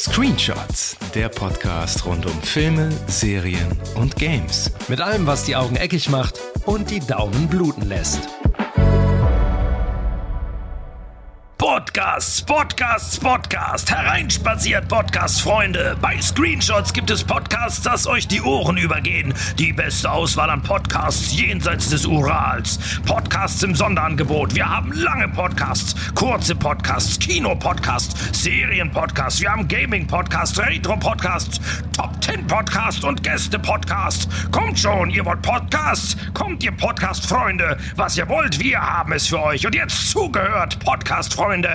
Screenshots, der Podcast rund um Filme, Serien und Games. Mit allem, was die Augen eckig macht und die Daumen bluten lässt. Podcasts, Podcasts, Podcast. Hereinspaziert, Podcast-Freunde. Bei Screenshots gibt es Podcasts, dass euch die Ohren übergehen. Die beste Auswahl an Podcasts jenseits des Urals. Podcasts im Sonderangebot. Wir haben lange Podcasts, kurze Podcasts, Kino-Podcasts, Serien-Podcasts. Wir haben Gaming-Podcasts, Retro-Podcasts, Top-10-Podcasts und Gäste-Podcasts. Kommt schon, ihr wollt Podcasts? Kommt, ihr Podcast-Freunde. Was ihr wollt, wir haben es für euch. Und jetzt zugehört, Podcast-Freunde.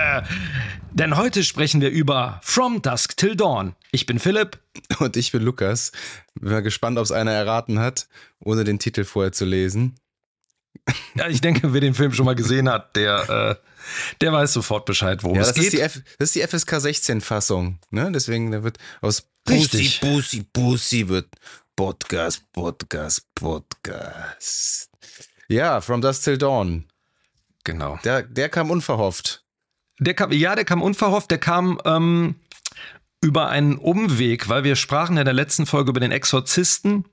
Denn heute sprechen wir über From Dusk Till Dawn. Ich bin Philipp. Und ich bin Lukas. Bin mal gespannt, ob es einer erraten hat, ohne den Titel vorher zu lesen. Ja, ich denke, wer den Film schon mal gesehen hat, der, äh, der weiß sofort Bescheid, worum Ja, es das geht. ist, das ist die FSK 16 Fassung. Ne? Deswegen da wird aus Richtig. Pussy, Pussy, Pussy wird Podcast, Podcast, Podcast. Ja, From Dusk Till Dawn. genau. Der, der kam unverhofft. Der kam, ja, der kam unverhofft, der kam ähm, über einen Umweg, weil wir sprachen in der letzten Folge über den Exorzisten,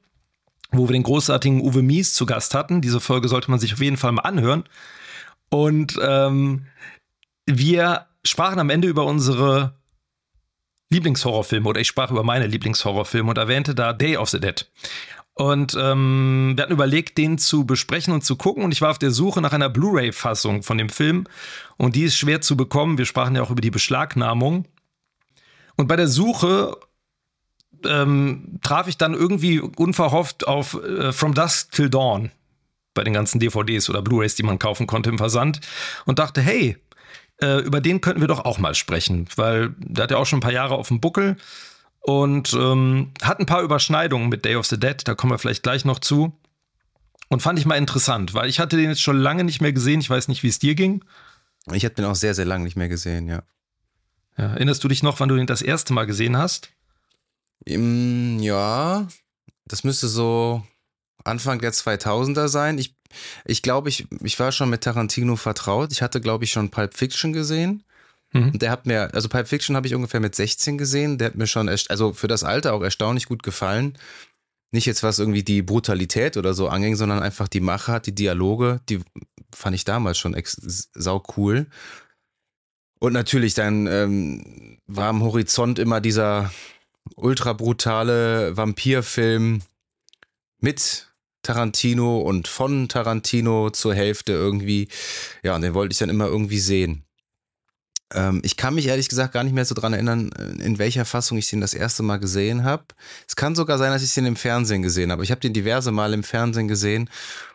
wo wir den großartigen Uwe Mies zu Gast hatten. Diese Folge sollte man sich auf jeden Fall mal anhören. Und ähm, wir sprachen am Ende über unsere Lieblingshorrorfilme oder ich sprach über meine Lieblingshorrorfilme und erwähnte da Day of the Dead. Und ähm, wir hatten überlegt, den zu besprechen und zu gucken. Und ich war auf der Suche nach einer Blu-ray-Fassung von dem Film. Und die ist schwer zu bekommen. Wir sprachen ja auch über die Beschlagnahmung. Und bei der Suche ähm, traf ich dann irgendwie unverhofft auf äh, From Dusk Till Dawn bei den ganzen DVDs oder Blu-rays, die man kaufen konnte im Versand. Und dachte, hey, äh, über den könnten wir doch auch mal sprechen, weil der hat ja auch schon ein paar Jahre auf dem Buckel und ähm, hat ein paar Überschneidungen mit Day of the Dead, da kommen wir vielleicht gleich noch zu. Und fand ich mal interessant, weil ich hatte den jetzt schon lange nicht mehr gesehen. Ich weiß nicht, wie es dir ging. Ich hatte den auch sehr, sehr lange nicht mehr gesehen, ja. Ja, erinnerst du dich noch, wann du den das erste Mal gesehen hast? Im, ja, das müsste so Anfang der 2000er sein. Ich, ich glaube, ich, ich war schon mit Tarantino vertraut. Ich hatte, glaube ich, schon Pulp Fiction gesehen. Mhm. Und der hat mir, also Pulp Fiction habe ich ungefähr mit 16 gesehen. Der hat mir schon, also für das Alter auch erstaunlich gut gefallen. Nicht jetzt was irgendwie die Brutalität oder so anging, sondern einfach die Machart, die Dialoge, die fand ich damals schon sau cool. Und natürlich dann ähm, war am Horizont immer dieser ultra brutale Vampirfilm mit Tarantino und von Tarantino zur Hälfte irgendwie. Ja, und den wollte ich dann immer irgendwie sehen. Ähm, ich kann mich ehrlich gesagt gar nicht mehr so dran erinnern, äh, in welcher Fassung ich den das erste Mal gesehen habe. Es kann sogar sein, dass ich den im Fernsehen gesehen habe. Ich habe den diverse Mal im Fernsehen gesehen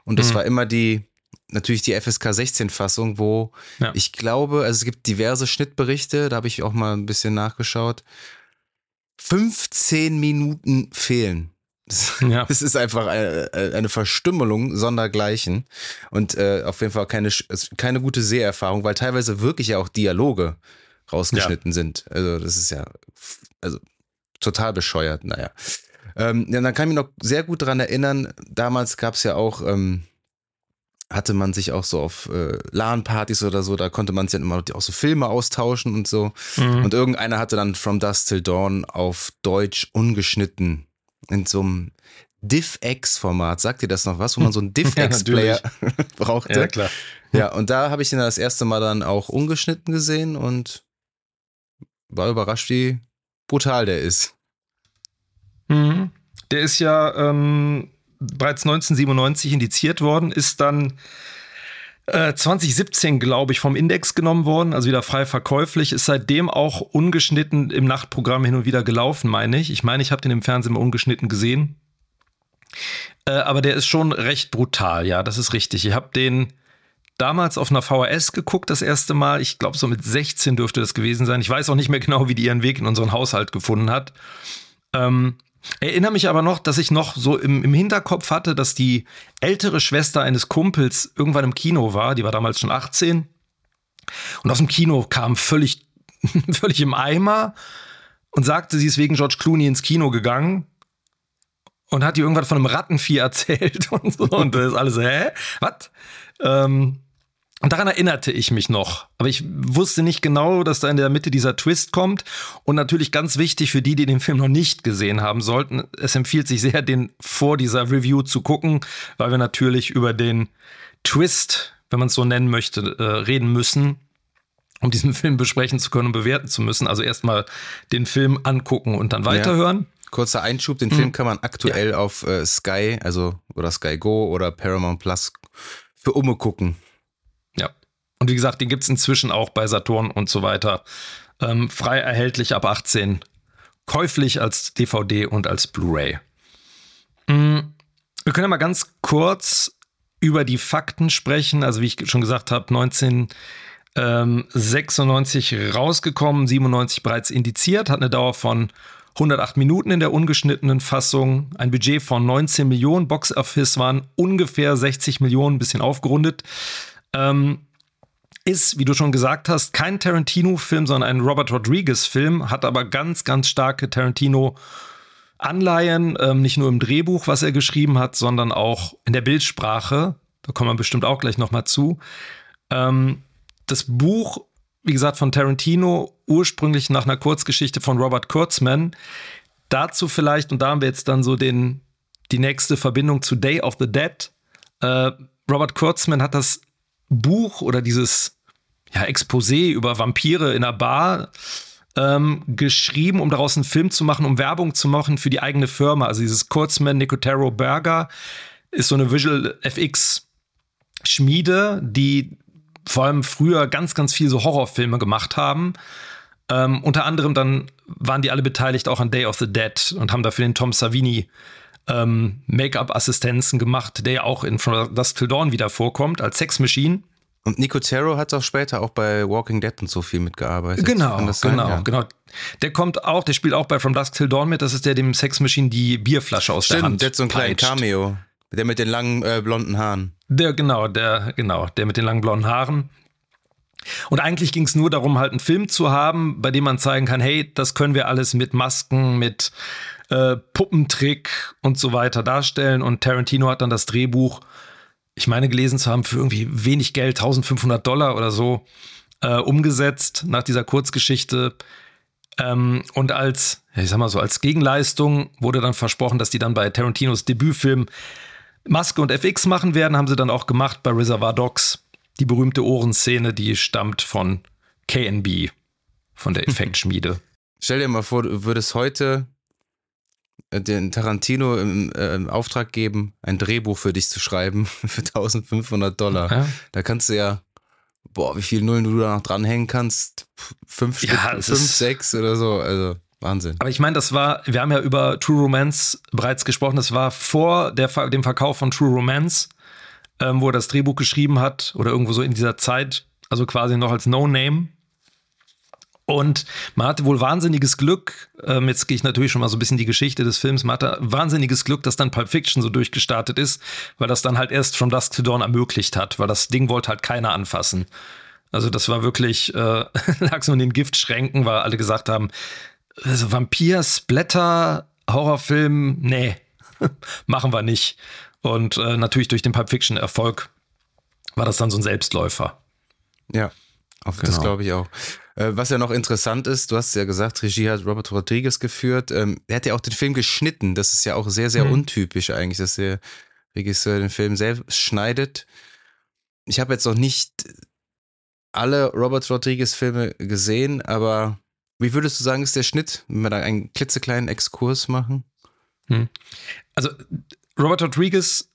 und das Mhm. war immer die, natürlich die FSK 16 Fassung, wo Ja. ich glaube, also es gibt diverse Schnittberichte, da habe ich auch mal ein bisschen nachgeschaut. 15 Minuten fehlen. Das, Ja. das ist einfach eine, eine Verstümmelung sondergleichen und äh, auf jeden Fall keine, keine gute Seherfahrung, weil teilweise wirklich ja auch Dialoge rausgeschnitten sind. Also das ist ja also total bescheuert, naja. Ähm, ja, dann kann ich mich noch sehr gut dran erinnern, damals gab es ja auch, ähm, hatte man sich auch so auf äh, LAN-Partys oder so, da konnte man sich dann immer auch so Filme austauschen und so. Mhm. Und irgendeiner hatte dann From Dusk Till Dawn auf Deutsch ungeschnitten in so einem DivX-Format. Sagt ihr das noch was, wo man so einen DivX-Player brauchte? ja, klar. Ja, und da habe ich den das erste Mal dann auch ungeschnitten gesehen und war überrascht, wie brutal der ist. Mhm. Der ist ja ähm, bereits 1997 indiziert worden, ist dann äh, 2017, glaube ich, vom Index genommen worden, also wieder frei verkäuflich, ist seitdem auch ungeschnitten im Nachtprogramm hin und wieder gelaufen, meine ich. Ich meine, ich habe den im Fernsehen mal ungeschnitten gesehen. Äh, aber der ist schon recht brutal, ja, das ist richtig. Ich habe den damals auf einer VHS geguckt, das erste Mal. Ich glaube, so mit 16 dürfte das gewesen sein. Ich weiß auch nicht mehr genau, wie die ihren Weg in unseren Haushalt gefunden hat. Ähm, erinnere mich aber noch, dass ich noch so im, im Hinterkopf hatte, dass die ältere Schwester eines Kumpels irgendwann im Kino war. Die war damals schon 18. Und aus dem Kino kam völlig, völlig im Eimer und sagte, sie ist wegen George Clooney ins Kino gegangen und hat ihr irgendwann von einem Rattenvieh erzählt und so. Und das ist alles, hä? Was? Ähm, Und daran erinnerte ich mich noch. Aber ich wusste nicht genau, dass da in der Mitte dieser Twist kommt. Und natürlich ganz wichtig für die, die den Film noch nicht gesehen haben sollten. Es empfiehlt sich sehr, den vor dieser Review zu gucken, weil wir natürlich über den Twist, wenn man es so nennen möchte, äh, reden müssen, um diesen Film besprechen zu können und bewerten zu müssen. Also erstmal den Film angucken und dann weiterhören. Ja. Kurzer Einschub, den mhm. Film kann man aktuell ja. auf äh, Sky, also oder Sky Go oder Paramount Plus für Umme gucken. Und wie gesagt, den gibt es inzwischen auch bei Saturn und so weiter. Ähm, frei erhältlich ab 18. Käuflich als DVD und als Blu-ray. Mhm. Wir können ja mal ganz kurz über die Fakten sprechen. Also, wie ich schon gesagt habe, 1996 ähm, rausgekommen, 97 bereits indiziert, hat eine Dauer von 108 Minuten in der ungeschnittenen Fassung, ein Budget von 19 Millionen, Box Office waren ungefähr 60 Millionen, bisschen aufgerundet. Ähm, ist, wie du schon gesagt hast, kein Tarantino-Film, sondern ein Robert Rodriguez-Film, hat aber ganz, ganz starke Tarantino-Anleihen, ähm, nicht nur im Drehbuch, was er geschrieben hat, sondern auch in der Bildsprache. Da kommen wir bestimmt auch gleich nochmal zu. Ähm, das Buch wie gesagt, von Tarantino, ursprünglich nach einer Kurzgeschichte von Robert Kurtzman. Dazu vielleicht, und da haben wir jetzt dann so den, die nächste Verbindung zu Day of the Dead. Äh, Robert Kurtzman hat das Buch oder dieses ja, Exposé über Vampire in einer Bar ähm, geschrieben, um daraus einen Film zu machen, um Werbung zu machen für die eigene Firma. Also dieses Kurtzman Nicotero Burger ist so eine Visual FX Schmiede, die vor allem früher ganz, ganz viel so Horrorfilme gemacht haben. Ähm, unter anderem dann waren die alle beteiligt auch an Day of the Dead und haben dafür den Tom Savini ähm, Make-up-Assistenzen gemacht, der ja auch in From Dusk Till Dawn wieder vorkommt, als Sex Machine. Und Nico Terro hat auch später auch bei Walking Dead und so viel mitgearbeitet. Genau, genau, ja. genau. Der kommt auch, der spielt auch bei From Dusk Till Dawn mit. Das ist der, dem Sex Machine die Bierflasche aus Stimmt, der Hand der hat so einen kleinen Cameo. Der mit den langen äh, blonden Haaren. Der, genau, der, genau, der mit den langen blonden Haaren. Und eigentlich ging es nur darum, halt einen Film zu haben, bei dem man zeigen kann, hey, das können wir alles mit Masken, mit äh, Puppentrick und so weiter darstellen. Und Tarantino hat dann das Drehbuch, ich meine gelesen zu haben, für irgendwie wenig Geld, 1500 Dollar oder so, äh, umgesetzt nach dieser Kurzgeschichte. Ähm, und als, ich sag mal so, als Gegenleistung wurde dann versprochen, dass die dann bei Tarantinos Debütfilm Maske und FX machen werden, haben sie dann auch gemacht bei Reservoir Dogs. Die berühmte Ohrenszene, die stammt von KNB, von der Effektschmiede. Stell dir mal vor, du würdest heute den Tarantino im, äh, im, Auftrag geben, ein Drehbuch für dich zu schreiben für 1500 Dollar. Ja. Da kannst du ja, boah, wie viele Nullen du da noch dranhängen kannst. Fünf, ja, Stück, fünf sechs oder so. Also Wahnsinn. Aber ich meine, das war, wir haben ja über True Romance bereits gesprochen, das war vor der, dem Verkauf von True Romance, ähm, wo er das Drehbuch geschrieben hat oder irgendwo so in dieser Zeit, also quasi noch als No-Name. Und man hatte wohl wahnsinniges Glück, ähm, jetzt gehe ich natürlich schon mal so ein bisschen die Geschichte des Films, man hatte wahnsinniges Glück, dass dann Pulp Fiction so durchgestartet ist, weil das dann halt erst From Dusk to Dawn ermöglicht hat, weil das Ding wollte halt keiner anfassen. Also das war wirklich, äh, lag so in den Giftschränken, weil alle gesagt haben, also Vampir, Splatter, Horrorfilm, nee, machen wir nicht. Und äh, natürlich durch den Pulp Fiction Erfolg war das dann so ein Selbstläufer. Ja, genau. das glaube ich auch. Äh, was ja noch interessant ist, du hast ja gesagt, Regie hat Robert Rodriguez geführt. Ähm, er hat ja auch den Film geschnitten. Das ist ja auch sehr, sehr hm. untypisch eigentlich, dass der Regisseur den Film selbst schneidet. Ich habe jetzt noch nicht alle Robert Rodriguez Filme gesehen, aber wie würdest du sagen, ist der Schnitt, wenn wir da einen klitzekleinen Exkurs machen? Hm. Also, Robert Rodriguez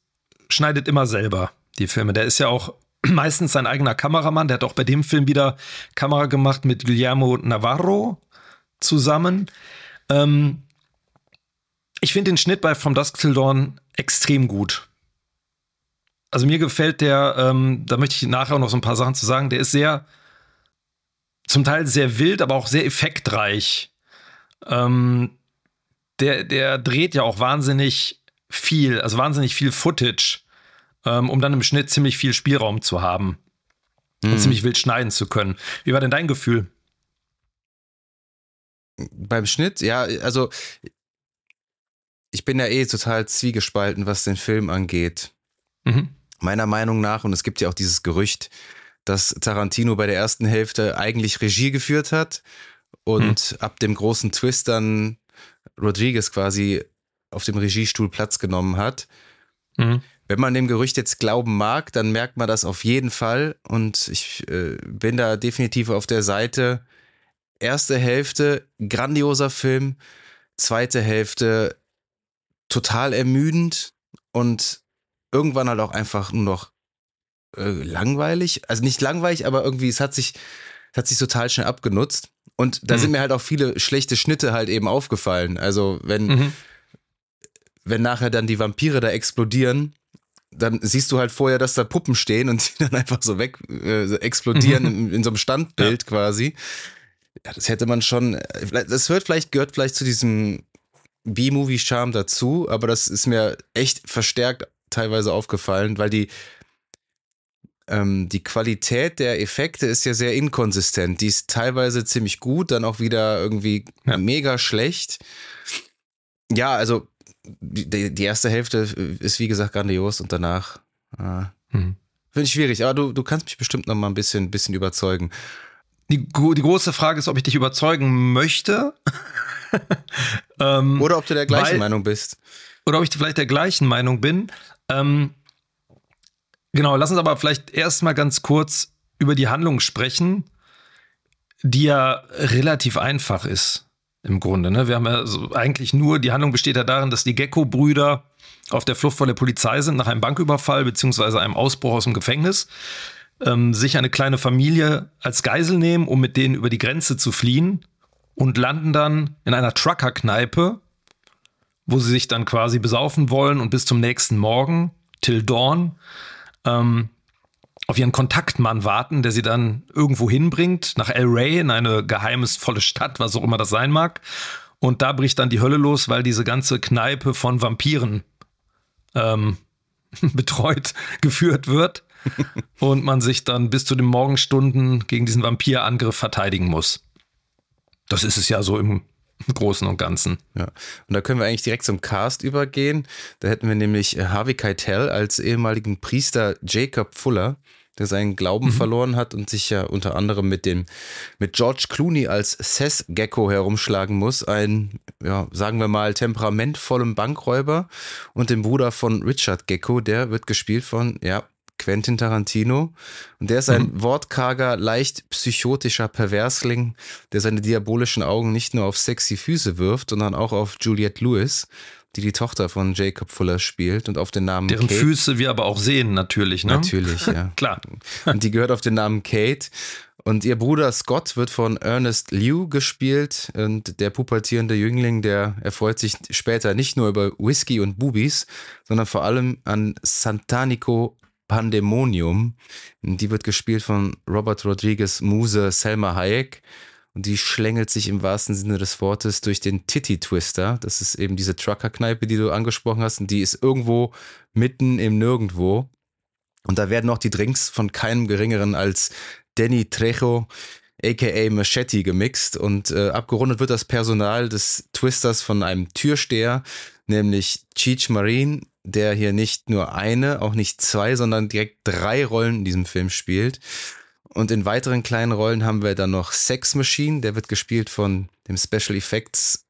schneidet immer selber die Filme. Der ist ja auch meistens sein eigener Kameramann. Der hat auch bei dem Film wieder Kamera gemacht mit Guillermo Navarro zusammen. Ähm, ich finde den Schnitt bei From Dusk Till Dawn extrem gut. Also mir gefällt der, ähm, da möchte ich nachher auch noch so ein paar Sachen zu sagen, der ist sehr zum Teil sehr wild, aber auch sehr effektreich. Ähm, der, der dreht ja auch wahnsinnig viel, also wahnsinnig viel Footage, ähm, um dann im Schnitt ziemlich viel Spielraum zu haben mhm. und ziemlich wild schneiden zu können. Wie war denn dein Gefühl? Beim Schnitt, ja, also ich bin ja eh total zwiegespalten, was den Film angeht. Mhm. Meiner Meinung nach, und es gibt ja auch dieses Gerücht, dass Tarantino bei der ersten Hälfte eigentlich Regie geführt hat und mhm. ab dem großen Twist dann Rodriguez quasi auf dem Regiestuhl Platz genommen hat. Mhm. Wenn man dem Gerücht jetzt glauben mag, dann merkt man das auf jeden Fall. Und ich äh, bin da definitiv auf der Seite. Erste Hälfte, grandioser Film. Zweite Hälfte, total ermüdend. Und irgendwann halt auch einfach nur noch äh, langweilig. Also nicht langweilig, aber irgendwie, es hat sich, es hat sich total schnell abgenutzt. Und da mhm. sind mir halt auch viele schlechte Schnitte halt eben aufgefallen. Also wenn, mhm. wenn nachher dann die Vampire da explodieren, dann siehst du halt vorher, dass da Puppen stehen und die dann einfach so weg äh, explodieren mhm. in, in, so einem Standbild ja. quasi. Ja, das hätte man schon. Das hört vielleicht, gehört vielleicht zu diesem B-Movie-Charme dazu, aber das ist mir echt verstärkt teilweise aufgefallen, weil die, ähm, die Qualität der Effekte ist ja sehr inkonsistent. Die ist teilweise ziemlich gut, dann auch wieder irgendwie ja. mega schlecht. Ja, also die, die, erste Hälfte ist wie gesagt grandios und danach äh, hm. finde ich schwierig. Aber du, du kannst mich bestimmt noch mal ein bisschen, bisschen überzeugen. Die, die große Frage ist, ob ich dich überzeugen möchte. ähm, oder ob du der gleichen weil, Meinung bist. Oder ob ich vielleicht der gleichen Meinung bin. Ähm, Genau, lass uns aber vielleicht erstmal ganz kurz über die Handlung sprechen, die ja relativ einfach ist im Grunde. Ne? Wir haben ja eigentlich nur, die Handlung besteht ja darin, dass die Gecko-Brüder auf der Flucht vor der Polizei sind nach einem Banküberfall beziehungsweise einem Ausbruch aus dem Gefängnis, ähm, sich eine kleine Familie als Geisel nehmen, um mit denen über die Grenze zu fliehen und landen dann in einer Trucker-Kneipe, wo sie sich dann quasi besaufen wollen und bis zum nächsten Morgen, till dawn, ähm, auf ihren Kontaktmann warten, der sie dann irgendwo hinbringt, nach El Rey, in eine geheimnisvolle Stadt, was auch immer das sein mag. Und da bricht dann die Hölle los, weil diese ganze Kneipe von Vampiren ähm, betreut, geführt wird. und man sich dann bis zu den Morgenstunden gegen diesen Vampirangriff verteidigen muss. Das ist es ja so im im Großen und Ganzen. Ja. Und da können wir eigentlich direkt zum Cast übergehen. Da hätten wir nämlich äh, Harvey Keitel als ehemaligen Priester Jacob Fuller, der seinen Glauben mhm. verloren hat und sich ja unter anderem mit dem mit George Clooney als Seth Gecko herumschlagen muss, ein ja, sagen wir mal temperamentvollem Bankräuber und dem Bruder von Richard Gecko, der wird gespielt von ja, Quentin Tarantino. Und der ist ein mhm. wortkarger, leicht psychotischer Perversling, der seine diabolischen Augen nicht nur auf sexy Füße wirft, sondern auch auf Juliette Lewis, die die Tochter von Jacob Fuller spielt und auf den Namen Deren Kate. Füße wir aber auch sehen, natürlich, ne? Natürlich, ja. Klar. und die gehört auf den Namen Kate. Und ihr Bruder Scott wird von Ernest Liu gespielt. Und der pubertierende Jüngling, der erfreut sich später nicht nur über Whisky und Bubis, sondern vor allem an Santanico Pandemonium. Die wird gespielt von Robert Rodriguez Muse Selma Hayek. Und die schlängelt sich im wahrsten Sinne des Wortes durch den Titty Twister. Das ist eben diese Trucker-Kneipe, die du angesprochen hast. Und die ist irgendwo mitten im Nirgendwo. Und da werden auch die Drinks von keinem geringeren als Danny Trejo, aka Machete, gemixt. Und äh, abgerundet wird das Personal des Twisters von einem Türsteher, nämlich Cheech Marine, der hier nicht nur eine, auch nicht zwei, sondern direkt drei Rollen in diesem Film spielt. Und in weiteren kleinen Rollen haben wir dann noch Sex Machine, der wird gespielt von dem Special Effects,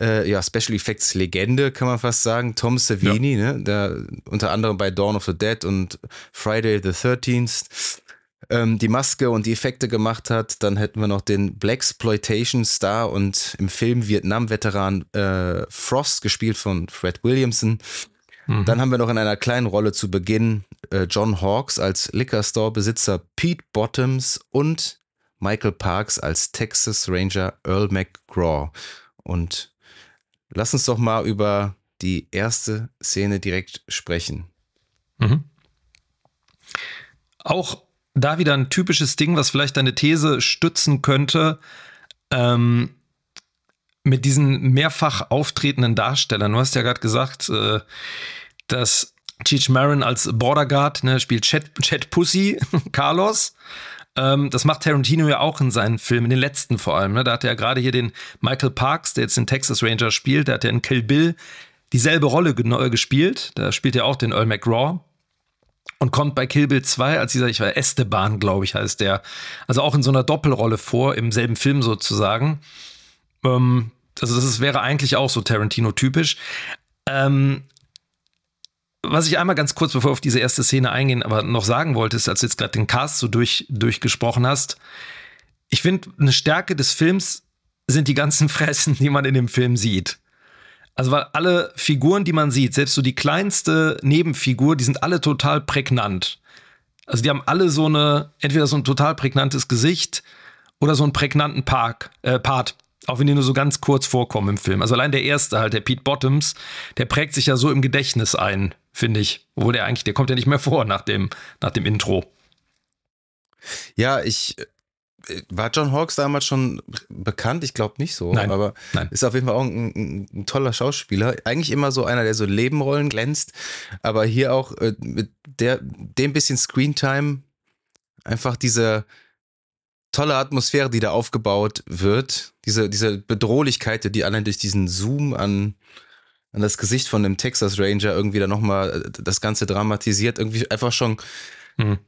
äh, ja, Special Effects Legende, kann man fast sagen, Tom Savini, ja. ne, der unter anderem bei Dawn of the Dead und Friday the 13th ähm, die Maske und die Effekte gemacht hat. Dann hätten wir noch den Black Exploitation Star und im Film Vietnam-Veteran äh, Frost, gespielt von Fred Williamson. Mhm. Dann haben wir noch in einer kleinen Rolle zu Beginn äh, John Hawkes als Liquor Store Besitzer Pete Bottoms und Michael Parks als Texas Ranger Earl McGraw. Und lass uns doch mal über die erste Szene direkt sprechen. Mhm. Auch da wieder ein typisches Ding, was vielleicht deine These stützen könnte. Ähm, mit diesen mehrfach auftretenden Darstellern. Du hast ja gerade gesagt, äh, dass Cheech Marin als Border Guard ne, spielt Chat, Chat Pussy, Carlos. Ähm, das macht Tarantino ja auch in seinen Filmen, in den letzten vor allem. Ne? Da hat er ja gerade hier den Michael Parks, der jetzt den Texas Ranger spielt, der hat ja in Kill Bill dieselbe Rolle gespielt. Da spielt er auch den Earl McGraw. und kommt bei Kill Bill 2 als dieser, ich war Esteban, glaube ich, heißt der, also auch in so einer Doppelrolle vor, im selben Film sozusagen. Ähm, also das ist, wäre eigentlich auch so Tarantino-typisch. Ähm, was ich einmal ganz kurz, bevor wir auf diese erste Szene eingehen, aber noch sagen wollte, ist, als du jetzt gerade den Cast so durch, durchgesprochen hast, ich finde, eine Stärke des Films sind die ganzen Fressen, die man in dem Film sieht. Also, weil alle Figuren, die man sieht, selbst so die kleinste Nebenfigur, die sind alle total prägnant. Also, die haben alle so eine, entweder so ein total prägnantes Gesicht oder so einen prägnanten Park, äh, Part. Auch wenn die nur so ganz kurz vorkommen im Film. Also allein der erste halt, der Pete Bottoms, der prägt sich ja so im Gedächtnis ein, finde ich. Obwohl der eigentlich, der kommt ja nicht mehr vor nach dem, nach dem Intro. Ja, ich war John Hawkes damals schon bekannt? Ich glaube nicht so, nein, aber nein. ist auf jeden Fall auch ein, ein, ein, toller Schauspieler. Eigentlich immer so einer, der so Lebenrollen glänzt, aber hier auch äh, mit der, dem bisschen Screentime einfach diese tolle Atmosphäre, die da aufgebaut wird, diese, diese Bedrohlichkeit, die allein durch diesen Zoom an, an das Gesicht von dem Texas Ranger irgendwie da nochmal äh, das Ganze dramatisiert, irgendwie einfach schon hm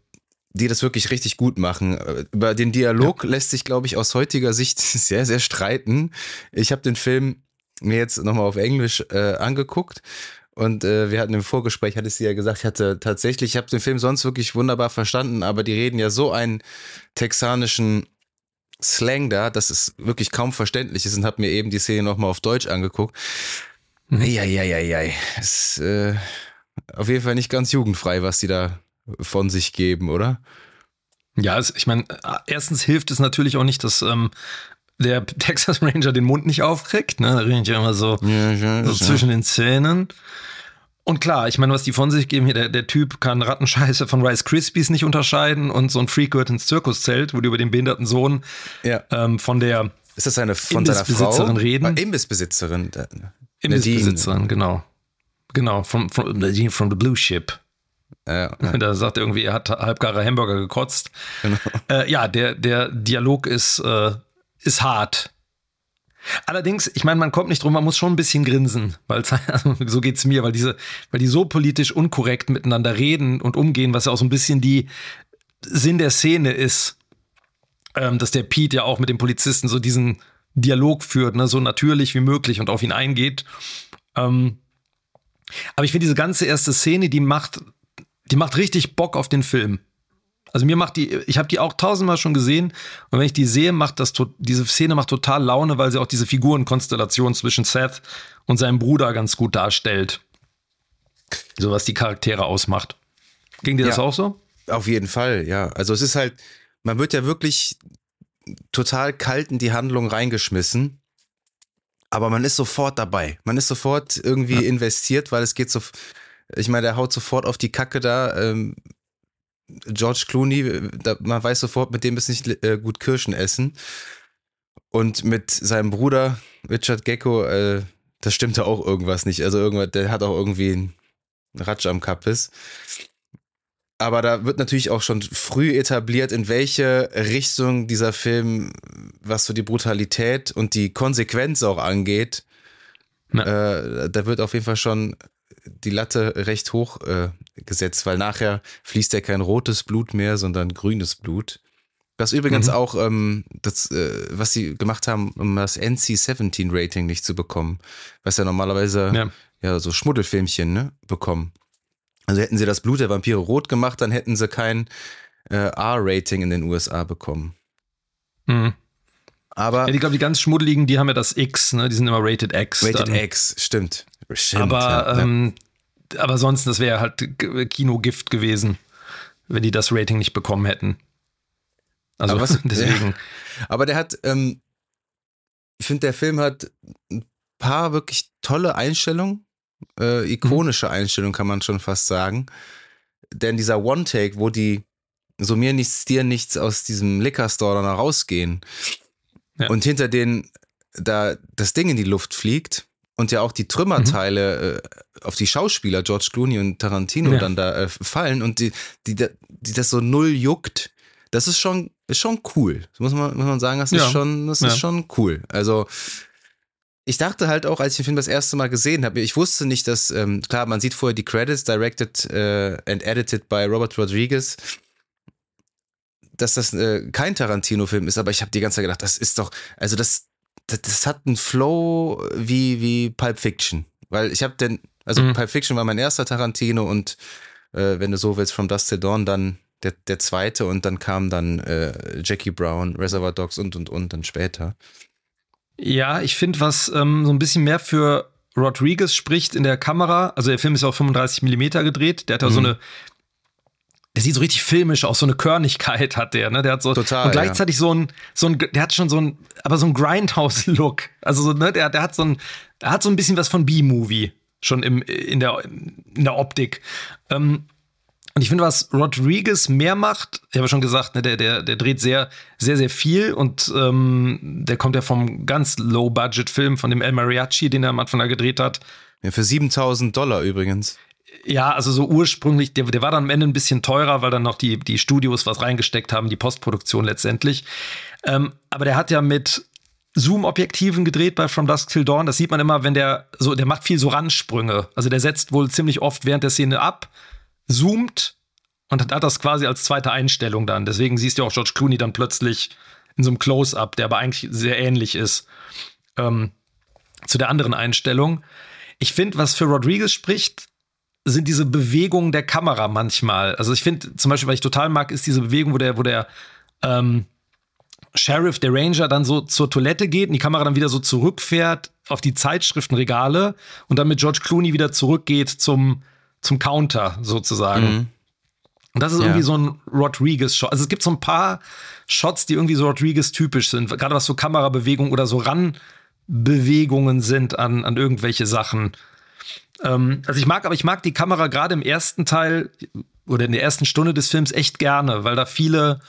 die das wirklich richtig gut machen. Über den Dialog ja. lässt sich, glaube ich, aus heutiger Sicht sehr, sehr streiten. Ich habe den Film mir jetzt nochmal auf Englisch äh, angeguckt und äh, wir hatten im Vorgespräch, hatte sie ja gesagt, ich hatte tatsächlich, ich habe den Film sonst wirklich wunderbar verstanden, aber die reden ja so einen texanischen Slang da, dass es wirklich kaum verständlich ist und habe mir eben die Szene nochmal auf Deutsch angeguckt. Mhm. Eieieiei. Es ist äh, auf jeden Fall nicht ganz jugendfrei, was die da von sich geben, oder? Ja, ich meine, erstens hilft es natürlich auch nicht, dass ähm, der Texas Ranger den Mund nicht aufkriegt. Ne? Da rede ich ja immer so, ja, ja, so zwischen den Zähnen. Und klar, ich meine, was die von sich geben, hier, der, der Typ kann Rattenscheiße von Rice Krispies nicht unterscheiden und so ein Freak gehört ins Zirkuszelt, wo die über den behinderten Sohn ja. ähm, von der Ist das eine von seiner Frau? reden. Ah, Imbissbesitzerin. Imbissbesitzerin, genau. Genau, from, from, from the Blue Ship. Ja, ja. Da sagt er irgendwie, er hat halbgare Hamburger gekotzt. Genau. Äh, ja, der, der Dialog ist, äh, ist hart. Allerdings, ich meine, man kommt nicht drum, man muss schon ein bisschen grinsen, weil also, so geht's mir, weil diese, weil die so politisch unkorrekt miteinander reden und umgehen, was ja auch so ein bisschen die Sinn der Szene ist, ähm, dass der Pete ja auch mit dem Polizisten so diesen Dialog führt, ne, so natürlich wie möglich und auf ihn eingeht. Ähm, aber ich finde diese ganze erste Szene, die macht die macht richtig Bock auf den Film. Also mir macht die, ich habe die auch tausendmal schon gesehen und wenn ich die sehe, macht das diese Szene macht total Laune, weil sie auch diese Figurenkonstellation zwischen Seth und seinem Bruder ganz gut darstellt. So was die Charaktere ausmacht. Ging dir ja, das auch so? Auf jeden Fall, ja. Also es ist halt, man wird ja wirklich total kalt in die Handlung reingeschmissen, aber man ist sofort dabei. Man ist sofort irgendwie ja. investiert, weil es geht so ich meine, der haut sofort auf die Kacke da. Ähm, George Clooney, da, man weiß sofort, mit dem ist nicht äh, gut Kirschen essen. Und mit seinem Bruder Richard Gecko, äh, das stimmte auch irgendwas nicht. Also irgendwas, der hat auch irgendwie einen Ratsch am Kappes. Aber da wird natürlich auch schon früh etabliert, in welche Richtung dieser Film, was so die Brutalität und die Konsequenz auch angeht, äh, da wird auf jeden Fall schon die Latte recht hoch äh, gesetzt, weil nachher fließt ja kein rotes Blut mehr, sondern grünes Blut. Das übrigens mhm. auch ähm, das, äh, was sie gemacht haben, um das NC-17-Rating nicht zu bekommen, was ja normalerweise ja, ja so Schmuddelfilmchen ne, bekommen. Also hätten sie das Blut der Vampire rot gemacht, dann hätten sie kein äh, R-Rating in den USA bekommen. Mhm. Aber ja, ich glaube, die ganz schmuddeligen, die haben ja das X, ne? Die sind immer Rated X. Rated dann. X, stimmt. Stimmt, aber, ja, ähm, aber sonst, das wäre halt Kinogift gewesen, wenn die das Rating nicht bekommen hätten. Also aber was, deswegen. Ja, aber der hat, ähm, ich finde, der Film hat ein paar wirklich tolle Einstellungen, äh, ikonische mhm. Einstellungen kann man schon fast sagen. Denn dieser One-Take, wo die so mir nichts, dir nichts aus diesem Liquor Store dann rausgehen ja. und hinter denen da das Ding in die Luft fliegt und ja auch die Trümmerteile mhm. äh, auf die Schauspieler George Clooney und Tarantino ja. dann da äh, fallen und die, die, die das so null juckt, das ist schon, ist schon cool. Das muss man, muss man sagen, das ist schon, das ja. ist schon cool. Also, ich dachte halt auch, als ich den Film das erste Mal gesehen habe, ich wusste nicht, dass, ähm, klar, man sieht vorher die Credits, directed äh, and edited by Robert Rodriguez, dass das äh, kein Tarantino-Film ist, aber ich habe die ganze Zeit gedacht, das ist doch, also das, das, das hat einen Flow wie, wie Pulp Fiction. Weil ich habe den, also mhm. Pulp Fiction war mein erster Tarantino und äh, wenn du so willst, From Dust Till Dawn dann der, der zweite und dann kam dann äh, Jackie Brown, Reservoir Dogs und und und dann später. Ja, ich finde, was ähm, so ein bisschen mehr für Rodriguez spricht in der Kamera, also der Film ist ja auch 35 Millimeter gedreht, der hat ja mhm. so eine der sieht so richtig filmisch aus, so eine Körnigkeit hat der, ne? Der hat so Total, und gleichzeitig ja. so ein so ein der hat schon so ein aber so ein Grindhouse-Look. Also so, ne, der, der hat so ein er hat so ein bisschen was von B-Movie schon im in der in der Optik. Ähm, und ich finde, was Rodriguez mehr macht, ich habe schon gesagt, ne, der, der, der dreht sehr, sehr, sehr viel und ähm, der kommt ja vom ganz Low-Budget-Film von dem El Mariachi, den er am Anfang da gedreht hat. Ja, für 7000 Dollar übrigens. Ja, also so ursprünglich, der, der war dann am Ende ein bisschen teurer, weil dann noch die, die Studios was reingesteckt haben, die Postproduktion letztendlich. Ähm, aber der hat ja mit Zoom-Objektiven gedreht bei From Dusk Till Dawn. Das sieht man immer, wenn der so, der macht viel so Ransprünge. Also der setzt wohl ziemlich oft während der Szene ab, zoomt und hat, das quasi als zweite Einstellung dann. Deswegen siehst du auch George Clooney dann plötzlich in so einem Close-up, der aber eigentlich sehr ähnlich ist ähm, zu der anderen Einstellung. Ich finde, was für Rodriguez spricht, sind diese Bewegungen der Kamera manchmal. Also ich finde zum Beispiel, was ich total mag, ist diese Bewegung, wo der, wo der ähm, Sheriff, der Ranger, dann so zur Toilette geht und die Kamera dann wieder so zurückfährt auf die Zeitschriftenregale und dann mit George Clooney wieder zurückgeht zum, zum Counter sozusagen. Mhm. Und das ist ja. irgendwie so ein Rodriguez-Shot. Also es gibt so ein paar Shots, die irgendwie so Rodriguez-typisch sind, gerade was so Kamerabewegung oder so Ranbewegungen sind an, an irgendwelche Sachen. Ähm, also ich mag, aber ich mag die Kamera gerade im ersten Teil oder in der ersten Stunde des Films echt gerne, weil da viele,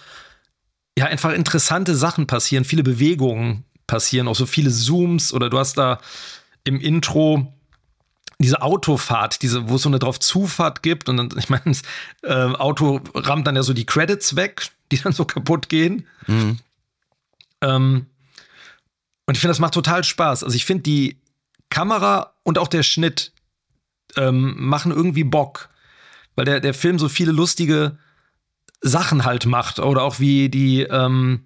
ja, einfach interessante Sachen passieren, viele Bewegungen passieren, auch so viele Zooms oder du hast da im Intro diese Autofahrt, diese, wo es so eine drauf Zufahrt gibt und dann, ich meine, das äh, Auto rammt dann ja so die Credits weg, die dann so kaputt gehen. Mhm. Ähm, und ich finde, das macht total Spaß. Also ich finde die Kamera und auch der Schnitt ähm, machen irgendwie Bock, weil der, der Film so viele lustige Sachen halt macht oder auch wie die, ähm,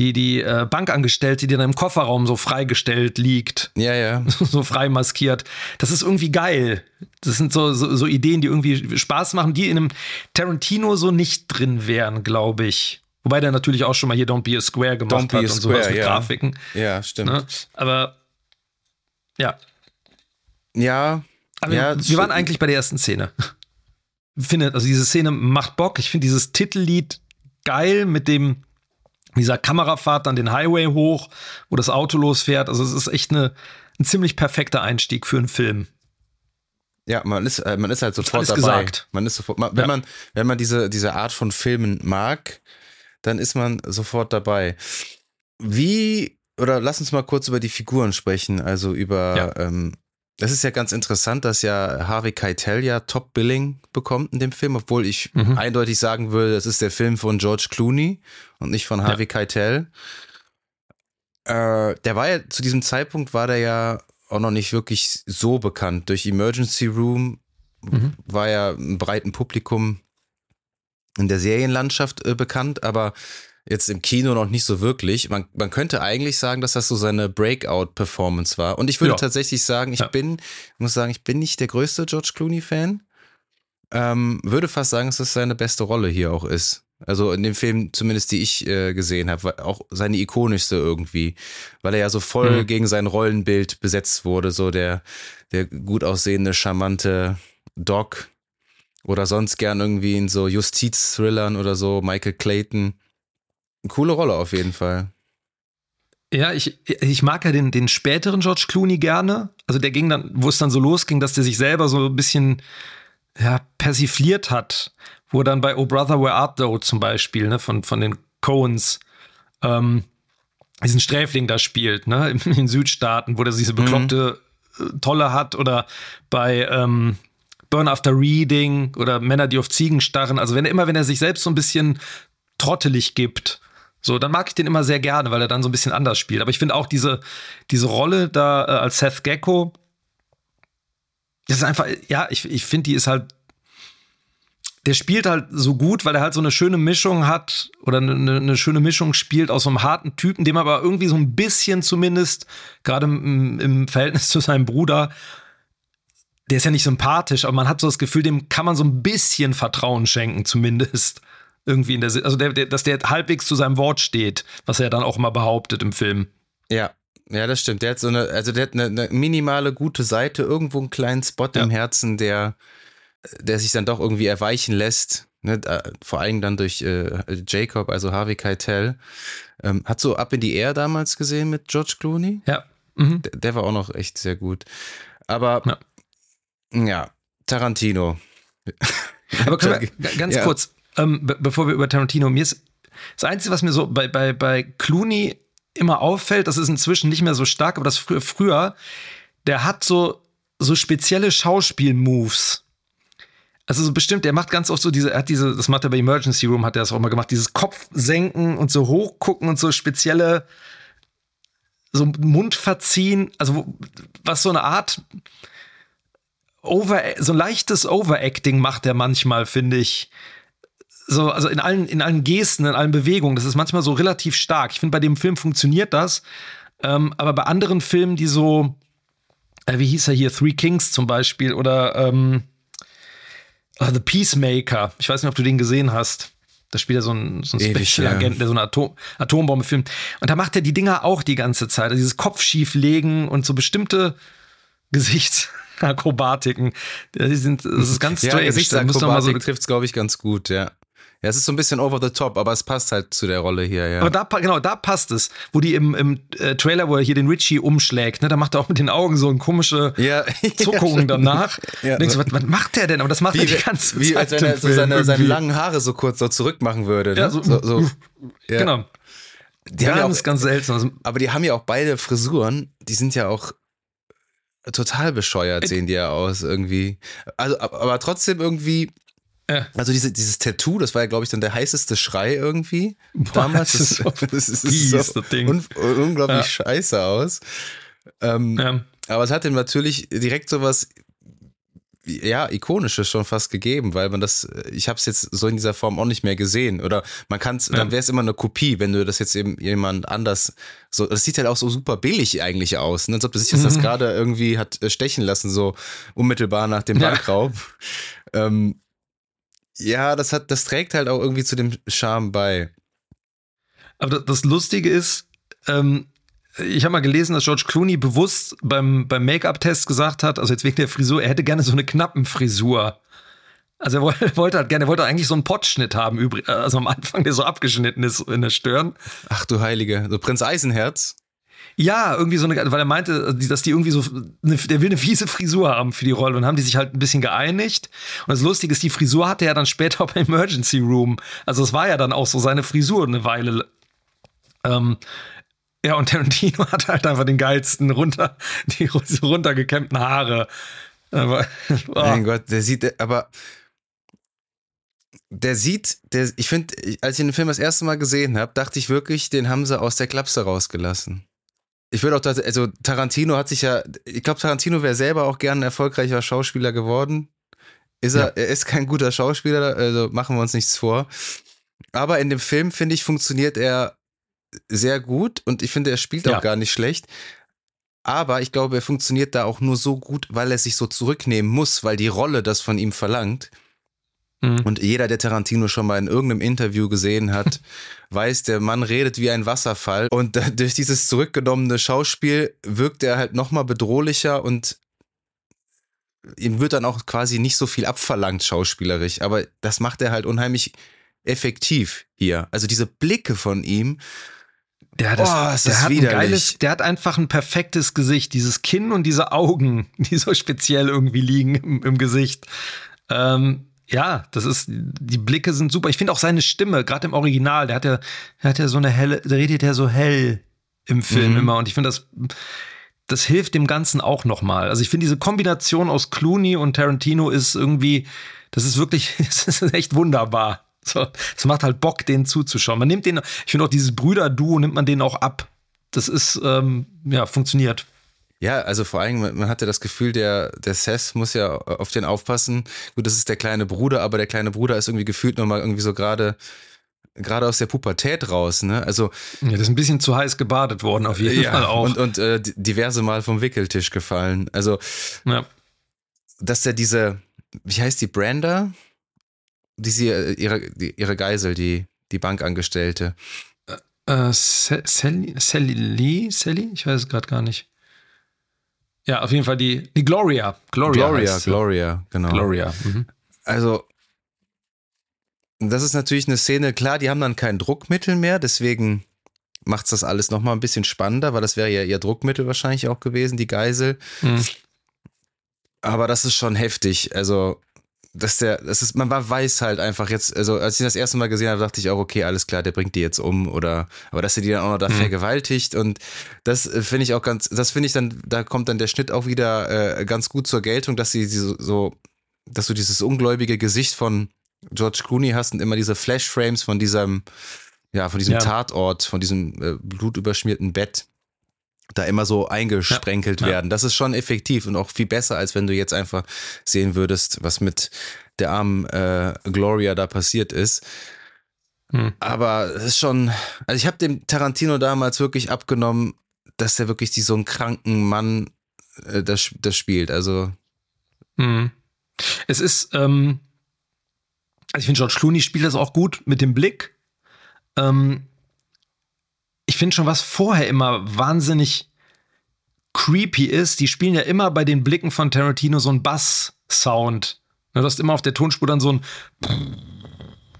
die, die äh, Bankangestellte, die dann im Kofferraum so freigestellt liegt. Ja, ja. so frei maskiert. Das ist irgendwie geil. Das sind so, so, so, Ideen, die irgendwie Spaß machen, die in einem Tarantino so nicht drin wären, glaube ich. Wobei der natürlich auch schon mal hier Don't Be a Square gemacht Don't hat und Square, sowas mit ja. Grafiken. Ja, stimmt. Ne? Aber ja. Ja. Aber ja, wir waren eigentlich bei der ersten Szene. Finde, also diese Szene macht Bock. Ich finde dieses Titellied geil mit dem dieser Kamerafahrt dann den Highway hoch, wo das Auto losfährt. Also es ist echt eine, ein ziemlich perfekter Einstieg für einen Film. Ja, man ist, äh, man ist halt sofort dabei. Gesagt. Man ist sofort, man, wenn ja. man, wenn man diese, diese Art von Filmen mag, dann ist man sofort dabei. Wie, oder lass uns mal kurz über die Figuren sprechen, also über ja. ähm, das ist ja ganz interessant, dass ja Harvey Keitel ja Top Billing bekommt in dem Film, obwohl ich mhm. eindeutig sagen würde, das ist der Film von George Clooney und nicht von Harvey ja. Keitel. Äh, der war ja zu diesem Zeitpunkt war der ja auch noch nicht wirklich so bekannt. Durch Emergency Room mhm. war er im breiten Publikum in der Serienlandschaft äh, bekannt, aber jetzt im Kino noch nicht so wirklich. Man, man könnte eigentlich sagen, dass das so seine Breakout-Performance war. Und ich würde ja. tatsächlich sagen, ich ja. bin, ich muss sagen, ich bin nicht der größte George Clooney-Fan. Ähm, würde fast sagen, dass das seine beste Rolle hier auch ist. Also in dem Film, zumindest die ich äh, gesehen habe, auch seine ikonischste irgendwie, weil er ja so voll mhm. gegen sein Rollenbild besetzt wurde, so der, der gut aussehende, charmante Doc oder sonst gern irgendwie in so Justiz-Thrillern oder so, Michael Clayton. Coole Rolle auf jeden Fall. Ja, ich, ich mag ja den, den späteren George Clooney gerne. Also der ging dann, wo es dann so losging, dass der sich selber so ein bisschen ja, persifliert hat. Wo dann bei Oh Brother, Where Art Thou zum Beispiel, ne, von, von den Coens, ähm, diesen Sträfling da spielt, ne, in den Südstaaten, wo der diese bekloppte mhm. Tolle hat oder bei ähm, Burn After Reading oder Männer, die auf Ziegen starren. Also wenn er immer, wenn er sich selbst so ein bisschen trottelig gibt, So, dann mag ich den immer sehr gerne, weil er dann so ein bisschen anders spielt. Aber ich finde auch diese, diese Rolle da äh, als Seth Gecko, das ist einfach, ja, ich, ich finde, die ist halt, der spielt halt so gut, weil er halt so eine schöne Mischung hat oder eine, eine schöne Mischung spielt aus so einem harten Typen, dem aber irgendwie so ein bisschen zumindest, gerade im, im Verhältnis zu seinem Bruder, der ist ja nicht sympathisch, aber man hat so das Gefühl, dem kann man so ein bisschen Vertrauen schenken, zumindest irgendwie in der, also der, der, dass der halbwegs zu seinem Wort steht, was er dann auch mal behauptet im Film. Ja, ja, das stimmt. Der hat so eine, also der hat eine, eine minimale gute Seite, irgendwo einen kleinen Spot ja. im Herzen, der, der sich dann doch irgendwie erweichen lässt. Ne? Vor allem dann durch äh, Jacob, also Harvey Keitel. Ähm, hat so Up in the Air damals gesehen mit George Clooney? Ja. Mhm. Der, der, war auch noch echt sehr gut. Aber ja, ja Tarantino. Aber wir ganz ja. kurz, ähm, be bevor wir über Tarantino, mir ist das Einzige, was mir so bei, bei, bei Clooney immer auffällt, das ist inzwischen nicht mehr so stark, aber das früher, früher der hat so, so spezielle Schauspielmoves. Also so bestimmt, der macht ganz oft so diese, er hat diese, das macht er bei Emergency Room, hat er das auch mal gemacht, dieses Kopfsenken und so hochgucken und so spezielle, so Mund verziehen, also was so eine Art Over, so ein leichtes Overacting macht er manchmal, finde ich so, also in allen, in allen Gesten, in allen Bewegungen, das ist manchmal so relativ stark. Ich finde, bei dem Film funktioniert das. Ähm, aber bei anderen Filmen, die so, äh, wie hieß er hier, Three Kings zum Beispiel oder ähm, uh, The Peacemaker, ich weiß nicht, ob du den gesehen hast. Da spielt er so ein, so ein Special-Agent, der so eine Atom Atombombe filmt. Und da macht er die Dinger auch die ganze Zeit. Also dieses Kopfschieflegen und so bestimmte Gesichtsakrobatiken. Die sind, das ist ganz strange. Ja, Gesichtsakrobatik so trifft es, glaube ich, ganz gut, ja. Ja, es ist so ein bisschen over the top, aber es passt halt zu der Rolle hier, ja. Aber da, genau, da passt es. Wo die im, im äh, Trailer, wo er hier den Richie umschlägt, ne, da macht er auch mit den Augen so eine komische ja, Zuckungen ja, danach. Ja, denkst du, was, was, macht der denn? Aber das macht wie, er die ganze wie, Zeit. Wie, als wenn er so seine, seine langen Haare so kurz so zurück machen würde. Ne? Ja, so, so, so ja. Genau. Die ganz, haben ja auch, ganz seltsam. Also aber die haben ja auch beide Frisuren, die sind ja auch total bescheuert, sehen die ja aus irgendwie. Also, aber trotzdem irgendwie ja. Also diese, dieses Tattoo, das war ja, glaube ich, dann der heißeste Schrei irgendwie Boah, damals. Das, ist so, das ist so un unglaublich ja. scheiße aus. Ähm, ja. Aber es hat ihm natürlich direkt sowas, ja, ikonisches schon fast gegeben, weil man das, ich habe es jetzt so in dieser Form auch nicht mehr gesehen. Oder man kann es, ja. dann wäre es immer eine Kopie, wenn du das jetzt eben jemand anders so, das sieht halt auch so super billig eigentlich aus, ne? als ob das sich mhm. das gerade irgendwie hat äh, stechen lassen, so unmittelbar nach dem Bankraub. Ähm, ja, das hat, das trägt halt auch irgendwie zu dem Charme bei. Aber das Lustige ist, ähm, ich habe mal gelesen, dass George Clooney bewusst beim, beim Make-up-Test gesagt hat, also jetzt wegen der Frisur, er hätte gerne so eine knappen Frisur. Also er wollte halt gerne, er wollte eigentlich so einen Pottschnitt haben, also am Anfang, der so abgeschnitten ist in der Stirn. Ach du Heilige, so Prinz Eisenherz. Ja, irgendwie so eine, weil er meinte, dass die irgendwie so, eine, der will eine fiese Frisur haben für die Rolle und haben die sich halt ein bisschen geeinigt. Und das Lustige ist, die Frisur hatte er dann später beim Emergency Room. Also es war ja dann auch so seine Frisur eine Weile. Ähm, ja, und Tarantino hat halt einfach den geilsten runter, die runtergekämmten Haare. Aber, oh. Mein Gott, der sieht, aber der sieht, der, ich finde, als ich den Film das erste Mal gesehen habe, dachte ich wirklich, den haben sie aus der Klapse rausgelassen. Ich würde auch, also Tarantino hat sich ja, ich glaube, Tarantino wäre selber auch gern ein erfolgreicher Schauspieler geworden. Ist er, ja. er ist kein guter Schauspieler, also machen wir uns nichts vor. Aber in dem Film, finde ich, funktioniert er sehr gut und ich finde, er spielt auch ja. gar nicht schlecht. Aber ich glaube, er funktioniert da auch nur so gut, weil er sich so zurücknehmen muss, weil die Rolle das von ihm verlangt. Mhm. Und jeder, der Tarantino schon mal in irgendeinem Interview gesehen hat, weiß, der Mann redet wie ein Wasserfall. Und durch dieses zurückgenommene Schauspiel wirkt er halt nochmal bedrohlicher und ihm wird dann auch quasi nicht so viel abverlangt, schauspielerisch. Aber das macht er halt unheimlich effektiv hier. Also diese Blicke von ihm. Ja, das, oh, ist der das hat widerlich. ein geiles, der hat einfach ein perfektes Gesicht. Dieses Kinn und diese Augen, die so speziell irgendwie liegen im, im Gesicht. Ähm, ja, das ist, die Blicke sind super. Ich finde auch seine Stimme, gerade im Original, der hat ja, der hat ja so eine helle, der redet ja so hell im Film mhm. immer. Und ich finde das, das hilft dem Ganzen auch nochmal. Also ich finde diese Kombination aus Clooney und Tarantino ist irgendwie, das ist wirklich, das ist echt wunderbar. So, es macht halt Bock, denen zuzuschauen. Man nimmt den, ich finde auch dieses Brüder-Duo nimmt man denen auch ab. Das ist, ähm, ja, funktioniert. Ja, also vor allem, man hatte das Gefühl, der, der Seth muss ja auf den aufpassen. Gut, das ist der kleine Bruder, aber der kleine Bruder ist irgendwie gefühlt nochmal irgendwie so gerade gerade aus der Pubertät raus, ne? Also ja, das ist ein bisschen zu heiß gebadet worden auf jeden ja, Fall auch und und äh, diverse Mal vom Wickeltisch gefallen. Also ja. dass der diese wie heißt die Branda? Diese ihre ihre Geisel, die die Bankangestellte. Äh, Sally, Sally Lee, Sally, ich weiß es gerade gar nicht. Ja, auf jeden Fall die, die Gloria. Gloria, Gloria, Gloria, genau. Gloria. Mhm. Also, das ist natürlich eine Szene, klar, die haben dann kein Druckmittel mehr, deswegen macht es das alles nochmal ein bisschen spannender, weil das wäre ja ihr Druckmittel wahrscheinlich auch gewesen, die Geisel. Mhm. Aber das ist schon heftig. Also, dass der, das ist, man weiß halt einfach jetzt, also als ich das erste Mal gesehen habe, dachte ich auch, okay, alles klar, der bringt die jetzt um oder, aber dass er die dann auch noch da mhm. vergewaltigt und das äh, finde ich auch ganz, das finde ich dann, da kommt dann der Schnitt auch wieder äh, ganz gut zur Geltung, dass sie so, so, dass du dieses ungläubige Gesicht von George Clooney hast und immer diese Flashframes von diesem, ja, von diesem ja. Tatort, von diesem äh, blutüberschmierten Bett da immer so eingesprenkelt ja, werden. Ja. Das ist schon effektiv und auch viel besser, als wenn du jetzt einfach sehen würdest, was mit der armen äh, Gloria da passiert ist. Hm. Aber es ist schon, also ich habe dem Tarantino damals wirklich abgenommen, dass er wirklich die, so einen kranken Mann äh, das, das spielt. Also. Hm. Es ist, ähm, also ich finde, George Clooney spielt das auch gut mit dem Blick. Ähm, ich finde schon, was vorher immer wahnsinnig creepy ist, die spielen ja immer bei den Blicken von Tarantino so einen Bass-Sound. Du hast immer auf der Tonspur dann so ein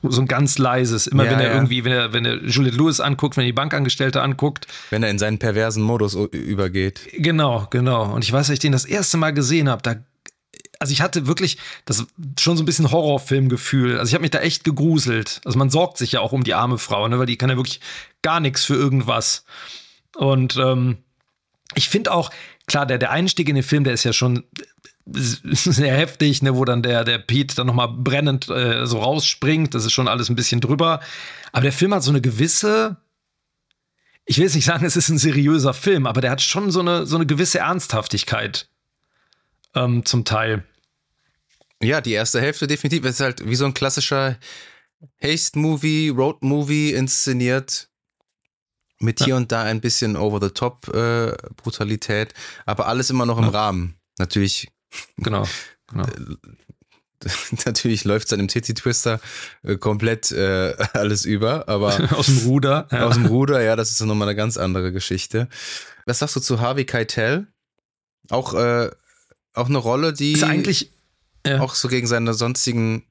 so ein ganz leises, immer ja, wenn er ja. irgendwie, wenn er, wenn er Juliette Lewis anguckt, wenn er die Bankangestellte anguckt. Wenn er in seinen perversen Modus übergeht. Genau, genau. Und ich weiß, als ich den das erste Mal gesehen habe, da also ich hatte wirklich das schon so ein bisschen Horrorfilmgefühl. Also ich habe mich da echt gegruselt. Also man sorgt sich ja auch um die arme Frau, ne, weil die kann ja wirklich gar nichts für irgendwas. Und ähm, ich finde auch, klar, der, der Einstieg in den Film, der ist ja schon sehr heftig, ne, wo dann der, der Pete dann nochmal brennend äh, so rausspringt. Das ist schon alles ein bisschen drüber. Aber der Film hat so eine gewisse, ich will jetzt nicht sagen, es ist ein seriöser Film, aber der hat schon so eine, so eine gewisse Ernsthaftigkeit ähm, zum Teil. Ja, die erste Hälfte definitiv. Es ist halt wie so ein klassischer Haste-Movie, Road-Movie inszeniert. Mit ja. hier und da ein bisschen Over-the-Top-Brutalität, äh, aber alles immer noch im ja. Rahmen. Natürlich. Genau. genau. Natürlich läuft es dann im Titty Twister äh, komplett äh, alles über, aber aus dem Ruder. Ja. Aus dem Ruder, ja, das ist nochmal eine ganz andere Geschichte. Was sagst du zu Harvey Keitel? Auch äh, auch eine Rolle, die ist eigentlich ja. auch so gegen seine sonstigen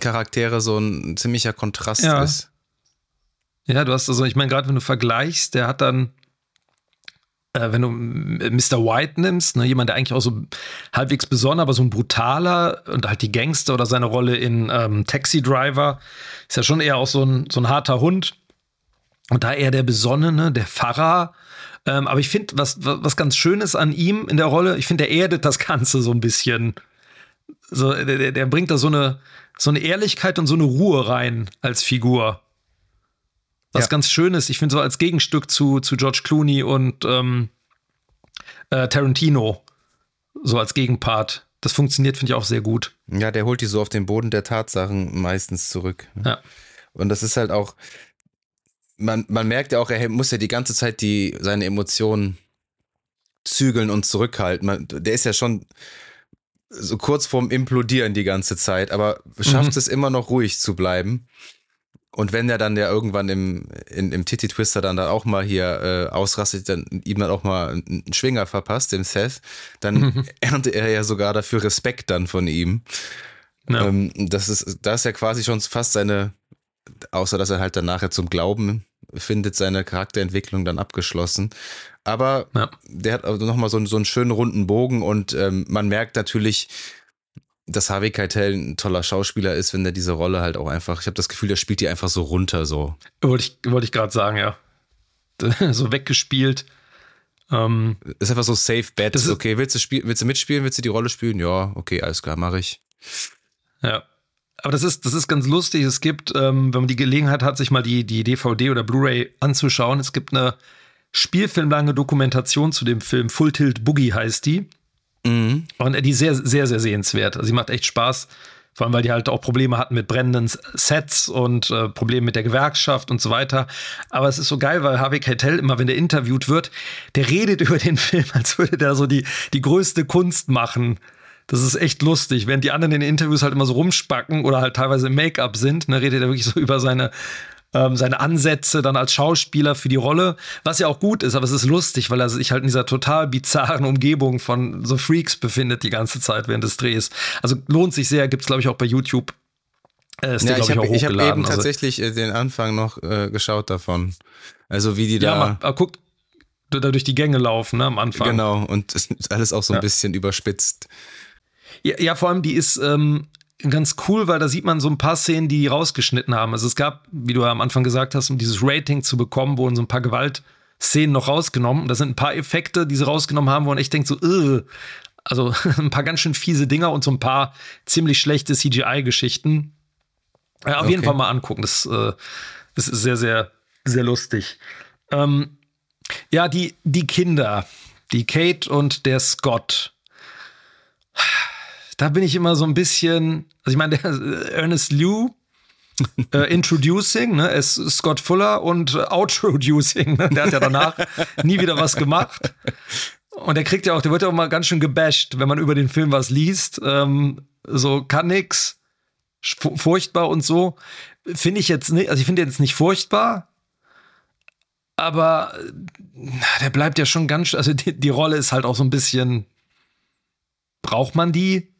Charaktere so ein ziemlicher Kontrast ja. ist. Ja, du hast also, ich meine, gerade wenn du vergleichst, der hat dann, äh, wenn du Mr. White nimmst, ne, jemand, der eigentlich auch so halbwegs besonnen, aber so ein brutaler und halt die Gangster oder seine Rolle in ähm, Taxi Driver, ist ja schon eher auch so ein, so ein harter Hund. Und da eher der Besonnene, der Pfarrer, ähm, aber ich finde, was, was ganz schön ist an ihm in der Rolle, ich finde, er erdet das Ganze so ein bisschen. So, der, der bringt da so eine, so eine Ehrlichkeit und so eine Ruhe rein als Figur. Was ja. ganz schön ist, ich finde, so als Gegenstück zu, zu George Clooney und ähm, äh, Tarantino, so als Gegenpart. Das funktioniert, finde ich, auch sehr gut. Ja, der holt die so auf den Boden der Tatsachen meistens zurück. Ja. Und das ist halt auch, man, man merkt ja auch, er muss ja die ganze Zeit die, seine Emotionen zügeln und zurückhalten. Man, der ist ja schon so kurz vorm Implodieren die ganze Zeit, aber schafft mhm. es immer noch ruhig zu bleiben. Und wenn er dann ja irgendwann im, in, im Titty Twister dann, dann auch mal hier äh, ausrastet, dann ihm dann auch mal einen Schwinger verpasst, dem Seth, dann mhm. erntet er ja sogar dafür Respekt dann von ihm. Ja. Ähm, das ist, da ist ja quasi schon fast seine, außer dass er halt dann nachher zum Glauben findet seine Charakterentwicklung dann abgeschlossen. Aber ja. der hat also nochmal so, so einen schönen runden Bogen und ähm, man merkt natürlich, dass Harvey Keitel ein toller Schauspieler ist, wenn der diese Rolle halt auch einfach, ich habe das Gefühl, der spielt die einfach so runter so. Wollte ich, wollte ich gerade sagen, ja. so weggespielt. Ähm, ist einfach so safe bet. Okay, willst du, spiel, willst du mitspielen? Willst du die Rolle spielen? Ja, okay, alles klar, mache ich. Ja. Aber das ist, das ist ganz lustig. Es gibt, ähm, wenn man die Gelegenheit hat, sich mal die, die DVD oder Blu-ray anzuschauen, es gibt eine spielfilmlange Dokumentation zu dem Film. Full Tilt Boogie heißt die. Mhm. Und die ist sehr, sehr, sehr sehenswert. Also, sie macht echt Spaß. Vor allem, weil die halt auch Probleme hatten mit brennenden Sets und äh, Probleme mit der Gewerkschaft und so weiter. Aber es ist so geil, weil Harvey Keitel immer, wenn der interviewt wird, der redet über den Film, als würde der so die, die größte Kunst machen. Das ist echt lustig. Während die anderen in den Interviews halt immer so rumspacken oder halt teilweise im Make-up sind, ne, redet er wirklich so über seine ähm, seine Ansätze dann als Schauspieler für die Rolle, was ja auch gut ist, aber es ist lustig, weil er sich halt in dieser total bizarren Umgebung von so Freaks befindet die ganze Zeit während des Drehs. Also lohnt sich sehr, gibt es glaube ich auch bei YouTube. Äh, ist ja, der, ich habe hab eben also, tatsächlich äh, den Anfang noch äh, geschaut davon. Also wie die da. Ja, man, guckt, da durch die Gänge laufen, ne, am Anfang. Genau, und es ist alles auch so ein ja. bisschen überspitzt. Ja, ja, vor allem die ist, ähm, ganz cool, weil da sieht man so ein paar Szenen, die rausgeschnitten haben. Also es gab, wie du ja am Anfang gesagt hast, um dieses Rating zu bekommen, wurden so ein paar Gewaltszenen noch rausgenommen. Und da sind ein paar Effekte, die sie rausgenommen haben, wo man echt denkt so, Ugh. also ein paar ganz schön fiese Dinger und so ein paar ziemlich schlechte CGI-Geschichten. Ja, auf okay. jeden Fall mal angucken. Das, äh, das ist sehr, sehr, sehr lustig. Ähm, ja, die, die Kinder, die Kate und der Scott da bin ich immer so ein bisschen, also ich meine, der äh, Ernest Liu, äh, Introducing, ne, ist Scott Fuller und äh, Outroducing, ne, der hat ja danach nie wieder was gemacht. Und der kriegt ja auch, der wird ja auch mal ganz schön gebasht, wenn man über den Film was liest. Ähm, so kann nix, furchtbar und so. Finde ich jetzt nicht, also ich finde jetzt nicht furchtbar, aber der bleibt ja schon ganz, also die, die Rolle ist halt auch so ein bisschen, braucht man die?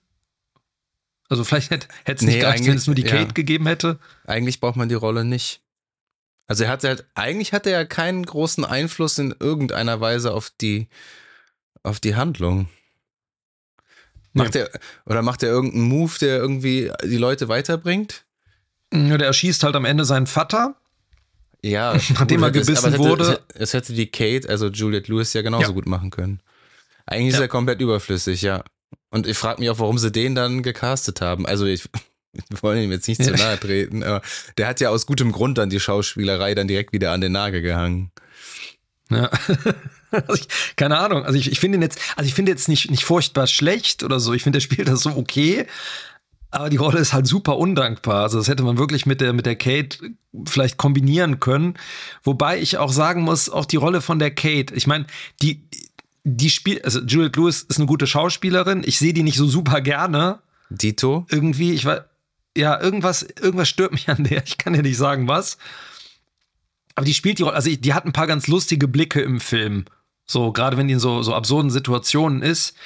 Also vielleicht hätte es nicht nee, gereicht, wenn es nur die Kate ja. gegeben hätte. Eigentlich braucht man die Rolle nicht. Also er hat halt, eigentlich hatte er keinen großen Einfluss in irgendeiner Weise auf die, auf die Handlung. Macht nee. er, oder macht er irgendeinen Move, der irgendwie die Leute weiterbringt? Ja, der erschießt halt am Ende seinen Vater. Ja, nachdem er gebissen es, wurde. Es hätte die Kate, also Juliette Lewis, ja genauso ja. gut machen können. Eigentlich ja. ist er komplett überflüssig, ja. Und ich frage mich auch, warum sie den dann gecastet haben. Also ich, wir wollen ihm jetzt nicht zu nahe treten, aber der hat ja aus gutem Grund dann die Schauspielerei dann direkt wieder an den Nagel gehangen. Ja. Also ich, keine Ahnung. Also ich, ich finde jetzt, also ich finde jetzt nicht, nicht furchtbar schlecht oder so. Ich finde, der spielt das so okay. Aber die Rolle ist halt super undankbar. Also das hätte man wirklich mit der, mit der Kate vielleicht kombinieren können. Wobei ich auch sagen muss, auch die Rolle von der Kate, ich meine, die, die spielt, also Juliette Lewis ist eine gute Schauspielerin. Ich sehe die nicht so super gerne. Dito? Irgendwie, ich war, ja, irgendwas, irgendwas stört mich an der. Ich kann dir nicht sagen, was. Aber die spielt die Rolle, also die hat ein paar ganz lustige Blicke im Film. So, gerade wenn die in so, so absurden Situationen ist.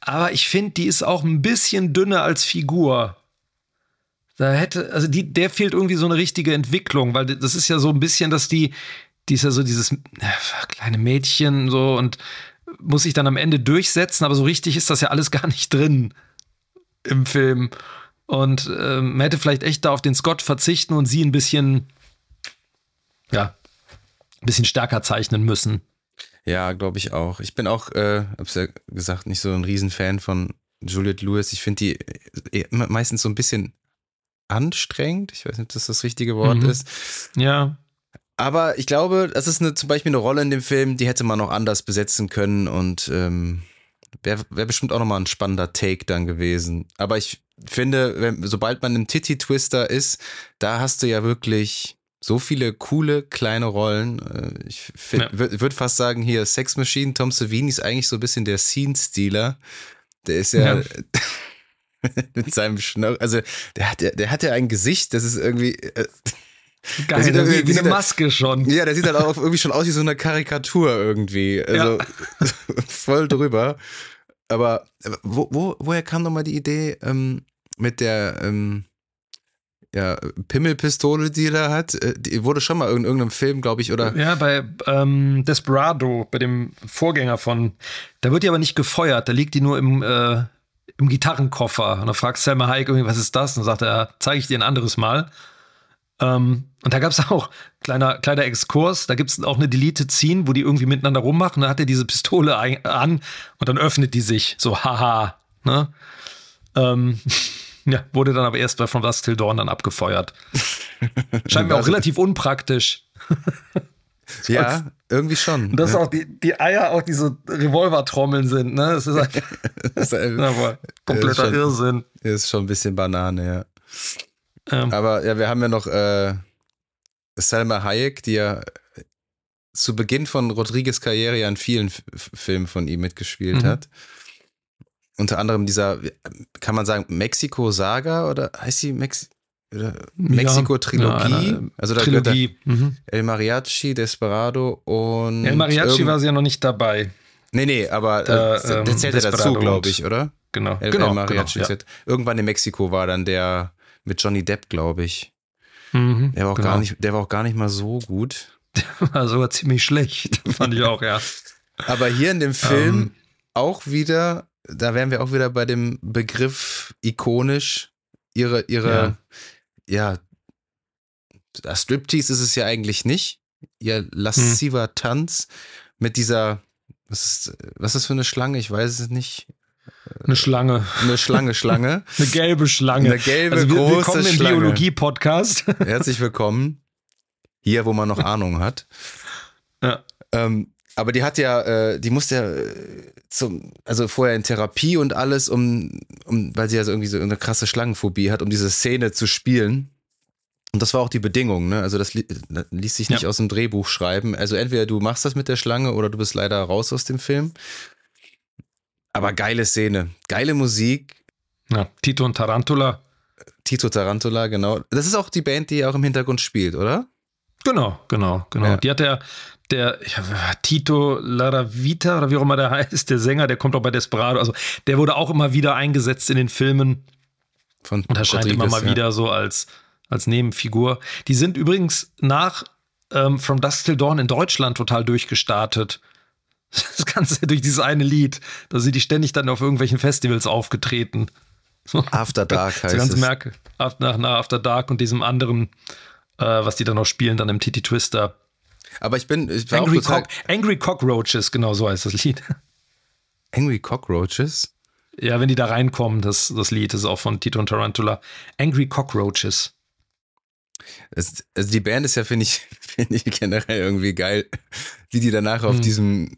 Aber ich finde, die ist auch ein bisschen dünner als Figur. Da hätte, also die, der fehlt irgendwie so eine richtige Entwicklung, weil das ist ja so ein bisschen, dass die, die ist ja so dieses äh, kleine Mädchen so und muss sich dann am Ende durchsetzen, aber so richtig ist das ja alles gar nicht drin im Film. Und ähm, man hätte vielleicht echt da auf den Scott verzichten und sie ein bisschen, ja, ein bisschen stärker zeichnen müssen. Ja, glaube ich auch. Ich bin auch, äh, hab's ja gesagt, nicht so ein Riesenfan von Juliette Lewis. Ich finde die äh, meistens so ein bisschen anstrengend. Ich weiß nicht, ob das das richtige Wort mhm. ist. Ja. Aber ich glaube, das ist eine, zum Beispiel eine Rolle in dem Film, die hätte man noch anders besetzen können und ähm, wäre wär bestimmt auch nochmal ein spannender Take dann gewesen. Aber ich finde, wenn, sobald man im Titty-Twister ist, da hast du ja wirklich so viele coole kleine Rollen. Äh, ich ja. würde fast sagen, hier Sex Machine, Tom Savini ist eigentlich so ein bisschen der Scene-Stealer. Der ist ja, ja. mit seinem Schnurr, also der hat, der, der hat ja ein Gesicht, das ist irgendwie. Geil, sieht wie, wie eine Maske schon. Ja, der sieht halt auch irgendwie schon aus wie so eine Karikatur irgendwie. Also ja. voll drüber. Aber wo, wo, woher kam nochmal die Idee ähm, mit der ähm, ja, Pimmelpistole, die er da hat? Äh, die wurde schon mal in irgendeinem Film, glaube ich, oder? Ja, bei ähm, Desperado, bei dem Vorgänger von. Da wird die aber nicht gefeuert, da liegt die nur im, äh, im Gitarrenkoffer. Und da fragt Selma Hayek irgendwie, was ist das? Und dann sagt er, zeige ich dir ein anderes Mal. Ähm, und da gab es auch kleiner kleiner Exkurs. Da gibt es auch eine Deleted Scene, wo die irgendwie miteinander rummachen. Da hat er diese Pistole an und dann öffnet die sich. So, haha. Ne? Ähm, Ja, wurde dann aber erst bei From Dusk Till Dawn dann abgefeuert. Scheint mir auch Also- relativ unpraktisch. Ja, irgendwie schon. Dass auch die, die Eier auch diese Revolvertrommeln sind, ne? Das ist, halt, Das ist, aber kompletter schon- Irrsinn. ist schon ein bisschen Banane, ja. Ähm, Aber ja, wir haben ja noch äh, Selma Hayek, die ja zu Beginn von Rodriguez Karriere ja in vielen F Filmen von ihm mitgespielt Mhm. hat. Unter anderem dieser, kann man sagen, Mexiko-Saga oder heißt sie Mex Mexiko-Trilogie? Ja, eine also da Trilogie. Mhm. El Mariachi, Desperado und. El Mariachi war sie ja noch nicht dabei. Nee, nee, aber Da, äh, der ähm, zählt ja dazu, glaube ich, oder? Genau. El, genau, El Mariachi genau, ja. Irgendwann in Mexiko war dann der mit Johnny Depp, glaube ich. Mhm, Der war auch genau. gar nicht, der war auch gar nicht mal so gut. War sogar ziemlich schlecht, fand ich auch, ja. Aber hier in dem Film Ähm. auch wieder, da wären wir auch wieder bei dem Begriff ikonisch. Ihre, ihre, ja, das Striptease ist es ja eigentlich nicht. Ihr lasziver Hm. Tanz mit dieser, was ist, was ist für eine Schlange? Ich weiß es nicht. Eine Schlange. Eine Schlange, Schlange. Eine gelbe Schlange. Eine gelbe, also wir, große willkommen im. Biologie-Podcast. Herzlich willkommen. Hier, wo man noch Ahnung hat. ja. Ähm, aber die hat ja, äh, die musste ja äh, zum, also vorher in Therapie und alles, um, um, weil sie ja so irgendwie so eine krasse Schlangenphobie hat, um diese Szene zu spielen. Und das war auch die Bedingung, ne? Also das, li das ließ sich nicht Ja. aus dem Drehbuch schreiben. Also entweder du machst das mit der Schlange oder du bist leider raus aus dem Film. Aber geile Szene, geile Musik, ja. Tito und Tarantula. Tito Tarantula, genau. Das ist auch die Band, die auch im Hintergrund spielt, oder? Genau, genau, genau. Ja. Die hat der, der Tito Laravita oder wie auch immer der heißt, der Sänger, der kommt auch bei Desperado. Also der wurde auch immer wieder eingesetzt in den Filmen Von und erscheint immer mal ja. wieder so als, als Nebenfigur. Die sind übrigens nach ähm, From Dusk Till Dawn in Deutschland total durchgestartet. Das Ganze durch dieses eine Lied. Da sind die ständig dann auf irgendwelchen Festivals aufgetreten. After Dark So heißt ganz es. merke. Nach, nach, nach After Dark und diesem anderen, äh, was die dann noch spielen, dann im Titty Twister. Aber ich bin, ich Angry, total, Cock, Angry Cockroaches, genau so heißt das Lied. Angry Cockroaches. Ja, wenn die da reinkommen, das, das Lied ist auch von Tito und Tarantula. Angry Cockroaches. Es, also die Band ist ja, finde ich, finde ich generell irgendwie geil, wie die danach auf Hm. diesem,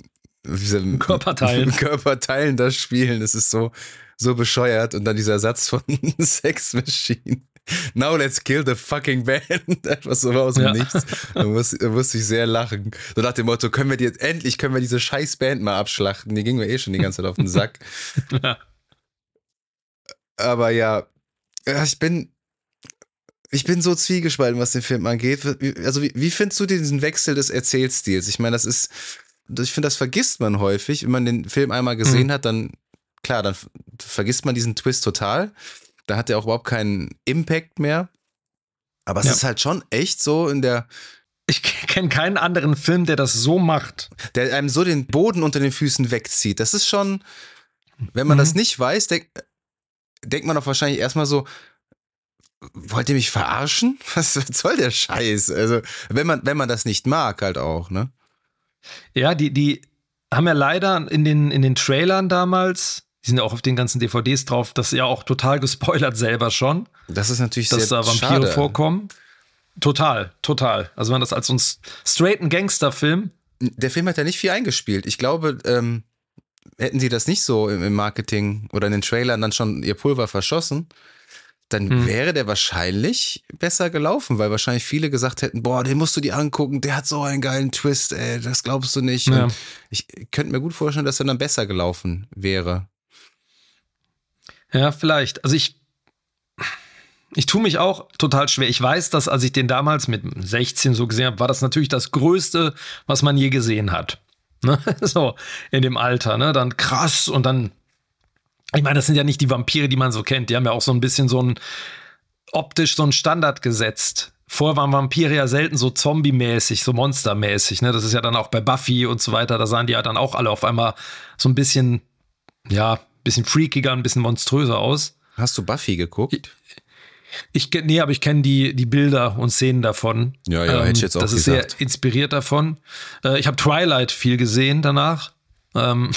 auf diesem Körperteilen. Körperteilen das spielen. Das ist so, so bescheuert. Und dann dieser Satz von Sex Machine. Now let's kill the fucking band. Etwas so aus dem Ja. Nichts. Da musste, musste ich sehr lachen. So nach dem Motto, können wir jetzt, endlich können wir diese scheiß Band mal abschlachten. Die ging mir eh schon die ganze Zeit auf den Sack. Ja. Aber ja, ich bin, ich bin so zwiegespalten, was den Film angeht. Also, wie, wie findest du diesen Wechsel des Erzählstils? Ich meine, das ist, ich finde, das vergisst man häufig. Wenn man den Film einmal gesehen Mhm. hat, dann, klar, dann vergisst man diesen Twist total. Da hat er auch überhaupt keinen Impact mehr. Aber es Ja. ist halt schon echt so in der, Ich kenne keinen anderen Film, der das so macht. der einem so den Boden unter den Füßen wegzieht. Das ist schon, wenn man Mhm. das nicht weiß, denk, denkt man doch wahrscheinlich erstmal so, wollt ihr mich verarschen? Was soll der Scheiß? Also, wenn man, wenn man das nicht mag, halt auch, ne? Ja, die, die haben ja leider in den, in den Trailern damals, die sind ja auch auf den ganzen DVDs drauf, das ja auch total gespoilert selber schon, Das ist natürlich dass sehr da Vampire schade. vorkommen. Total, total. Also wenn das als uns straighten Gangsterfilm, Der Film hat ja nicht viel eingespielt. Ich glaube, ähm, hätten sie das nicht so im Marketing oder in den Trailern dann schon ihr Pulver verschossen, dann Hm. wäre der wahrscheinlich besser gelaufen, weil wahrscheinlich viele gesagt hätten, boah, den musst du dir angucken, der hat so einen geilen Twist, ey, das glaubst du nicht. Ja. Und ich könnte mir gut vorstellen, dass er dann besser gelaufen wäre. Ja, vielleicht. Also ich, ich tue mich auch total schwer. Ich weiß, dass als ich den damals mit 16 so gesehen habe, war das natürlich das Größte, was man je gesehen hat. Ne? So, in dem Alter, ne? Dann krass und dann, ich meine, das sind ja nicht die Vampire, die man so kennt. Die haben ja auch so ein bisschen so ein optisch so ein Standard gesetzt. Vorher waren Vampire ja selten so zombie-mäßig, so monstermäßig. Ne? Das ist ja dann auch bei Buffy und so weiter. Da sahen die ja dann auch alle auf einmal so ein bisschen, ja, bisschen freakiger, ein bisschen monströser aus. Hast du Buffy geguckt? Ich kenn- nee, aber ich kenne die, die Bilder und Szenen davon. Ja, ja, hätte ich jetzt auch Das ist gesagt. sehr inspiriert davon. Äh, ich habe Twilight viel gesehen danach. Ähm,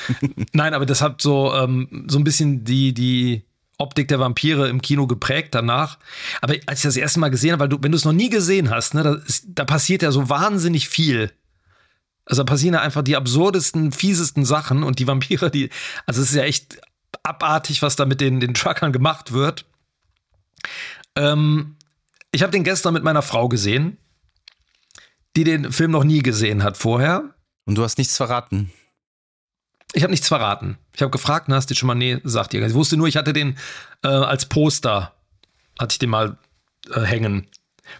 Nein, aber das hat so, ähm, so ein bisschen die, die, Optik der Vampire im Kino geprägt danach. Aber als ich das erste Mal gesehen habe, weil du, wenn du es noch nie gesehen hast, ne, da, ist, da passiert ja so wahnsinnig viel. Also da passieren ja einfach die absurdesten, fiesesten Sachen und die Vampire, die, also es ist ja echt abartig, was da mit den, den Truckern gemacht wird. Ähm, ich habe den gestern mit meiner Frau gesehen, die den Film noch nie gesehen hat vorher. Und du hast nichts verraten. Ich habe nichts verraten. Ich habe gefragt, na, hast du schon mal, nee, sagt ihr. Ich wusste nur, ich hatte den äh, als Poster, hatte ich den mal äh, hängen.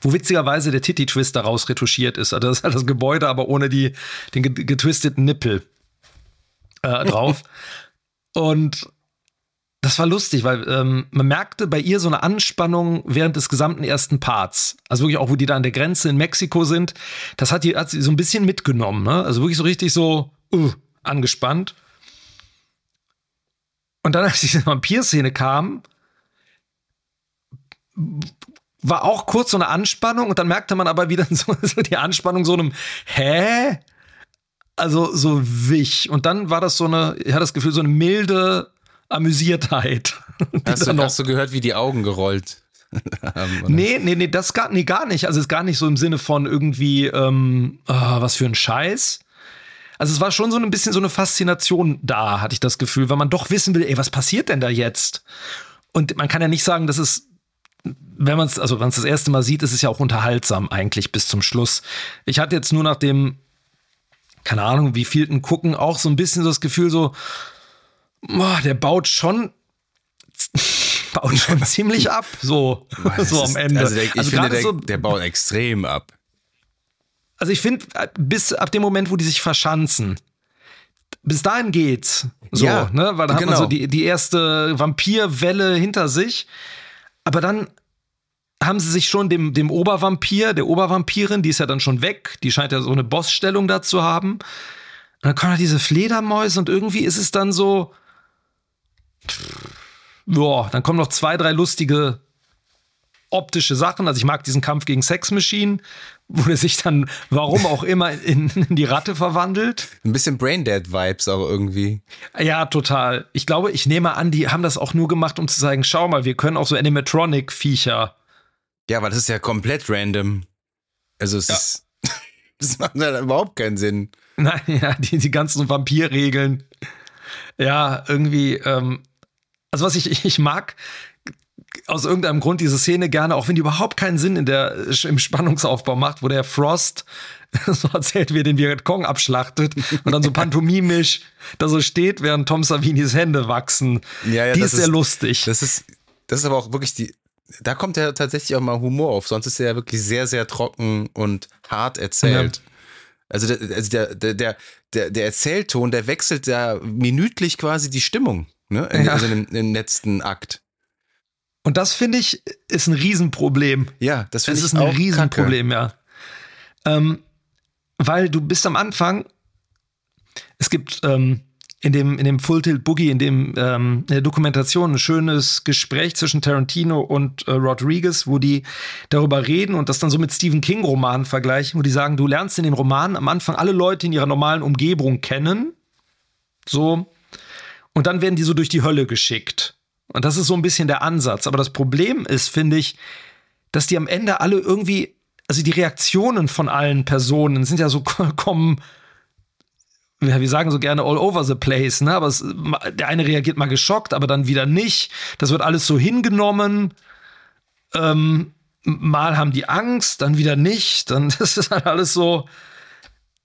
Wo witzigerweise der Titty-Twist daraus retuschiert ist. Also das ist halt das Gebäude, aber ohne die, den getwisteten Nippel äh, drauf. Und das war lustig, weil ähm, man merkte bei ihr so eine Anspannung während des gesamten ersten Parts. Also wirklich auch, wo die da an der Grenze in Mexiko sind. Das hat, die, hat sie so ein bisschen mitgenommen. Ne? Also wirklich so richtig so uh, angespannt. Und dann, als diese Vampir-Szene kam, war auch kurz so eine Anspannung und dann merkte man aber wieder so, so die Anspannung so einem Hä? Also so wich. Und dann war das so eine, ich hatte das Gefühl, so eine milde Amüsiertheit. Hast du, hast du gehört, wie die Augen gerollt haben? Nee, nee, nee, das gar, nee, gar nicht. Also es ist gar nicht so im Sinne von irgendwie, ähm, oh, was für ein Scheiß. Also es war schon so ein bisschen so eine Faszination da, hatte ich das Gefühl, weil man doch wissen will, ey, was passiert denn da jetzt? Und man kann ja nicht sagen, dass es wenn man es, also wenn es das erste Mal sieht, ist es ja auch unterhaltsam eigentlich bis zum Schluss. Ich hatte jetzt nur nach dem, keine Ahnung, wie vielten gucken, auch so ein bisschen so das Gefühl, so, boah, der baut schon, baut schon ziemlich ab, so, boah, so am Ende. Also der, ich also finde, der, so, der baut extrem ab. Also ich finde, bis ab dem Moment, wo die sich verschanzen, bis dahin geht's. So, ja, ne? Weil da genau. hat man so genau. die, die erste Vampirwelle hinter sich. Aber dann haben sie sich schon dem, dem Obervampir, der Obervampirin, die ist ja dann schon weg, die scheint ja so eine Bossstellung da zu haben. Und dann kommen da diese Fledermäuse und irgendwie ist es dann so, boah, dann kommen noch zwei, drei lustige optische Sachen. Also ich mag diesen Kampf gegen Sex Machine, wo er sich dann, warum auch immer, in, in die Ratte verwandelt. Ein bisschen Braindead-Vibes auch irgendwie. Ja, total. Ich glaube, ich nehme an, die haben das auch nur gemacht, um zu sagen, schau mal, wir können auch so Animatronic-Viecher. Ja, aber das ist ja komplett random. Also es ja. ist, das macht ja überhaupt keinen Sinn. Nein, ja, die, die ganzen Vampirregeln. Ja, irgendwie, ähm, also was ich, ich mag aus irgendeinem Grund diese Szene gerne, auch wenn die überhaupt keinen Sinn in der, im Spannungsaufbau macht, wo der Frost so erzählt, wie er den Vietcong abschlachtet und dann so pantomimisch da so steht, während Tom Savinis Hände wachsen. Ja, ja, die ist sehr lustig. Das ist, das ist aber auch wirklich die, da kommt ja tatsächlich auch mal Humor auf, sonst ist er ja wirklich sehr, sehr trocken und hart erzählt. Ja. Also, der, also der, der, der, der Erzählton, der wechselt ja minütlich quasi die Stimmung, ne? Ja. Also im, im letzten Akt. Und das finde ich ist ein Riesenproblem. Ja, das finde ich ist ein Riesenproblem, kacke. ja. Ähm, weil du bist am Anfang, es gibt ähm, in dem, in dem Full Tilt Boogie, in dem ähm, in der Dokumentation ein schönes Gespräch zwischen Tarantino und äh, Rodriguez, wo die darüber reden und das dann so mit Stephen King Romanen vergleichen, wo die sagen, du lernst in den Romanen am Anfang alle Leute in ihrer normalen Umgebung kennen, so, und dann werden die so durch die Hölle geschickt. Und das ist so ein bisschen der Ansatz. Aber das Problem ist, finde ich, dass die am Ende alle irgendwie, also die Reaktionen von allen Personen sind ja so kommen, ja, wir sagen so gerne all over the place, ne? Aber es, der eine reagiert mal geschockt, aber dann wieder nicht. Das wird alles so hingenommen. Ähm, mal haben die Angst, dann wieder nicht. Dann das ist halt alles so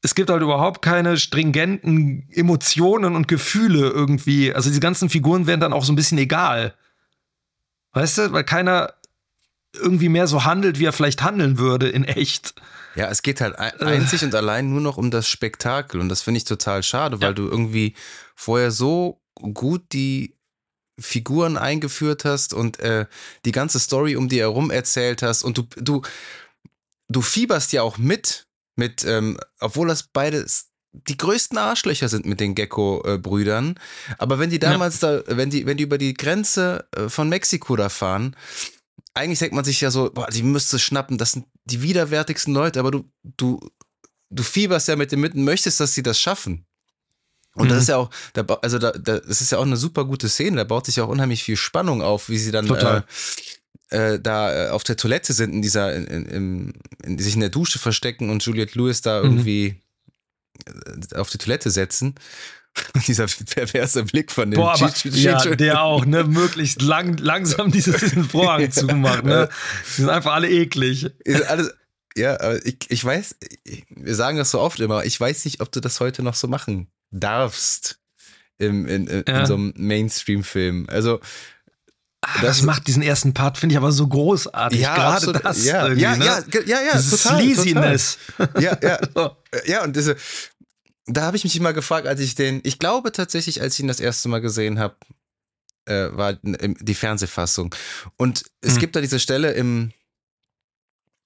es gibt halt überhaupt keine stringenten Emotionen und Gefühle irgendwie. Also die ganzen Figuren werden dann auch so ein bisschen egal. Weißt du, weil keiner irgendwie mehr so handelt, wie er vielleicht handeln würde in echt. Ja, es geht halt äh. einzig und allein nur noch um das Spektakel und das finde ich total schade, weil ja. du irgendwie vorher so gut die Figuren eingeführt hast und äh, die ganze Story um die herum erzählt hast und du du du fieberst ja auch mit mit, ähm, obwohl das beides die größten Arschlöcher sind mit den Gecko-Brüdern. Aber wenn die damals ja. da, wenn die, wenn die über die Grenze äh, von Mexiko da fahren, eigentlich denkt man sich ja so, boah, die müsste schnappen, das sind die widerwärtigsten Leute, aber du, du, du fieberst ja mit dem mitten, möchtest, dass sie das schaffen. Und das ist ja auch, da, also da, da, das ist ja auch eine super gute Szene, da baut sich ja auch unheimlich viel Spannung auf, wie sie dann Total. äh, äh, da äh, auf der Toilette sind, in dieser, in, in, in, sich in der Dusche verstecken und Juliette Lewis da irgendwie äh, auf die Toilette setzen. Und dieser perverse Blick von dem Boah, aber, ja, der auch, ne, möglichst lang, langsam diesen, Vorhang zumacht, ne. Die sind einfach alle eklig. Alles, ja, aber ich, ich weiß, ich, wir sagen das so oft immer, ich weiß nicht, ob du das heute noch so machen darfst im, in, in, Ja. in so einem Mainstream-Film. Also, Ah, Das- das macht diesen ersten Part, finde ich aber so großartig. ja, Gerade absolut. das. ja, ja, ne? ja, ja, ja, Dieses total, Sleaziness. total. Ja, ja, So. ja, und diese, da habe ich mich immer gefragt, als ich den, ich glaube tatsächlich, als ich ihn das erste Mal gesehen habe, äh, war die Fernsehfassung. Und es Hm. gibt da diese Stelle im,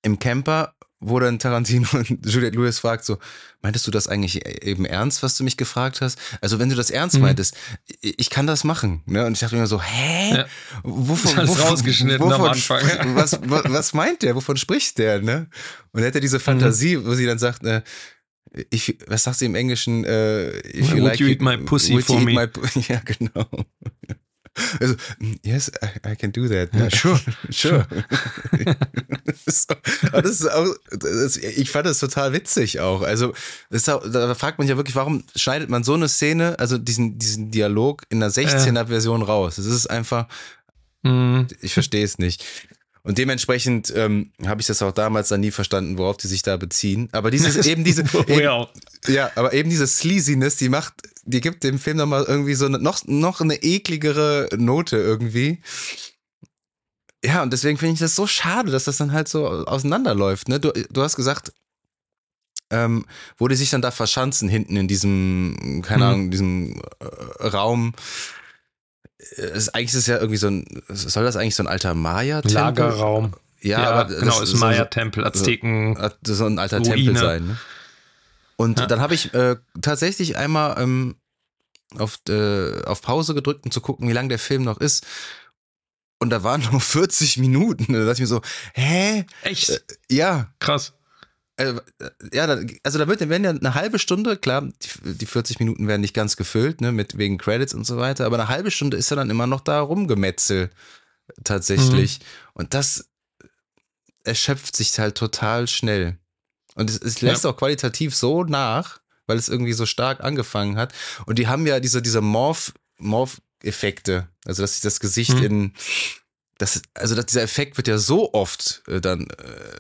im Camper, wo dann Tarantino und Juliette Lewis fragt so, meintest du das eigentlich eben ernst, was du mich gefragt hast? Also wenn du das ernst Mhm. meintest, ich, ich kann das machen. Ne? Und ich dachte mir so, hä? Ja. Wovon, alles wovon, rausgeschnitten am wovon, Anfang. sp- Was, was, was meint der? Wovon spricht der? Ne? Und er hat ja diese Fantasie, wo sie dann sagt, äh, if, was sagt sie im Englischen? Äh, if you Would like you eat my pussy you for me? my ja, genau. Also, yes, I, I can do that. Ja, sure. Sure. so, das ist auch, das, ich fand das total witzig auch. Also, auch, da fragt man sich ja wirklich, warum schneidet man so eine Szene, also diesen, diesen Dialog in der 16er Version raus? Das ist einfach, Mhm. ich verstehe es nicht. Und dementsprechend ähm, habe ich das auch damals dann nie verstanden, worauf die sich da beziehen. Aber dieses eben diese eben, ja aber eben diese Sleaziness, die macht, die gibt dem Film nochmal irgendwie so eine, noch noch eine ekligere Note irgendwie. Ja, und deswegen finde ich das so schade, dass das dann halt so auseinanderläuft. Ne? Du, du hast gesagt, ähm, wo die sich dann da verschanzen hinten in diesem, keine Mhm. Ahnung, in diesem äh, Raum. Es, eigentlich ist es ja irgendwie so ein, soll das eigentlich so ein alter Maya-Tempel? Lagerraum. Ja, Ja, aber genau, das ist ein Maya-Tempel, Azteken. hat so ein alter Ruine. Tempel sein. Ne? Und Ja. dann habe ich äh, tatsächlich einmal ähm, auf, äh, auf Pause gedrückt, um zu gucken, wie lang der Film noch ist. Und da waren nur 40 Minuten. Da dachte ich mir so, hä? Echt? Ja, Krass. Äh, ja, da- also da wird, werden ja eine halbe Stunde, klar, die, die 40 Minuten werden nicht ganz gefüllt, ne, mit wegen Credits und so weiter, aber eine halbe Stunde ist ja dann immer noch da rumgemetzelt, tatsächlich. Und das erschöpft sich halt total schnell. Und es, es lässt auch qualitativ so nach, weil es irgendwie so stark angefangen hat. Und die haben ja diese, diese Morph, Morph-Effekte, also dass sich das Gesicht Mhm. in das, also dass dieser Effekt wird ja so oft äh, dann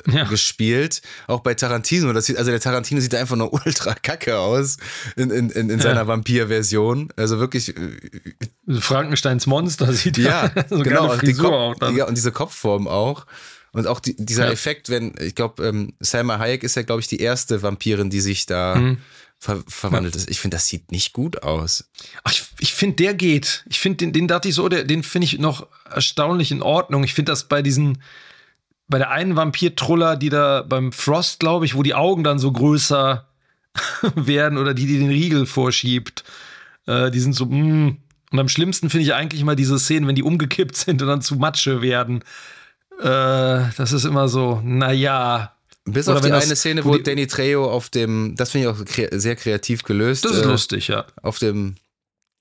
äh, Ja. gespielt, auch bei Tarantino. Das sieht, also der Tarantino sieht einfach nur ultra kacke aus in, in, in, in Ja. seiner Vampir-Version. Also wirklich, äh, Frankensteins Monster sieht ja, so genau. Und, Kopf, ja, und diese Kopfform auch. Und auch die, dieser. Effekt, wenn, ich glaube, ähm, Selma Hayek ist ja, glaube ich, die erste Vampirin, die sich da Mhm. Ver verwandelt ist. Ich finde, das sieht nicht gut aus. Ach, ich ich finde, der geht. Ich finde, den, den dachte ich so, der, den finde ich noch erstaunlich in Ordnung. Ich finde das bei diesen, bei der einen Vampir-Truller, die da beim Frost, glaube ich, wo die Augen dann so größer werden oder die, die den Riegel vorschiebt, äh, die sind so, mm. Und am schlimmsten finde ich eigentlich immer diese Szenen, wenn die umgekippt sind und dann zu Matsche werden. Äh, das ist immer so, naja. Bis Oder auf die das- eine Szene, wo wo die- Danny Trejo auf dem, das finde ich auch kre sehr kreativ gelöst. Das ist äh, lustig, ja. auf dem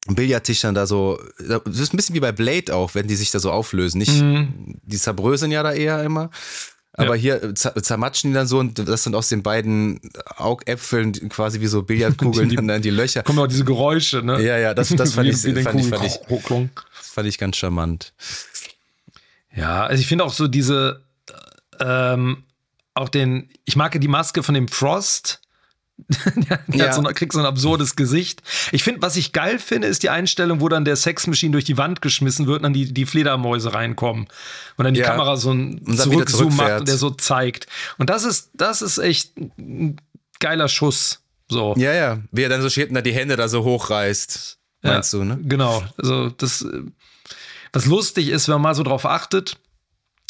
Billardtisch dann da so, das ist ein bisschen wie bei Blade auch, wenn die sich da so auflösen. Nicht, Mhm. die zerbröseln ja da eher immer. Aber hier äh, zer- zermatschen die dann so und das sind aus den beiden Augäpfeln quasi wie so Billardkugeln Die- dann in die Löcher. Kommen auch diese Geräusche, ne? Ja, ja, das, das fand, Wie- ich, wie fand, ich, fand, ich, fand ich ganz charmant. Ja, also ich finde auch so diese, ähm, auch den, ich mag ja die Maske von dem Frost. der Ja. hat so ein, kriegt so ein absurdes Gesicht. Ich finde, was ich geil finde, ist die Einstellung, wo dann der Sexmaschine durch die Wand geschmissen wird und dann die, die Fledermäuse reinkommen. Und dann die Ja. Kamera so ein Zurückzoom macht und der so zeigt. Und das ist, das ist echt ein geiler Schuss. So. Ja, ja, wie er dann so steht und da die Hände da so hochreißt, meinst du, ne? Genau. Also das, äh, was lustig ist, wenn man mal so drauf achtet,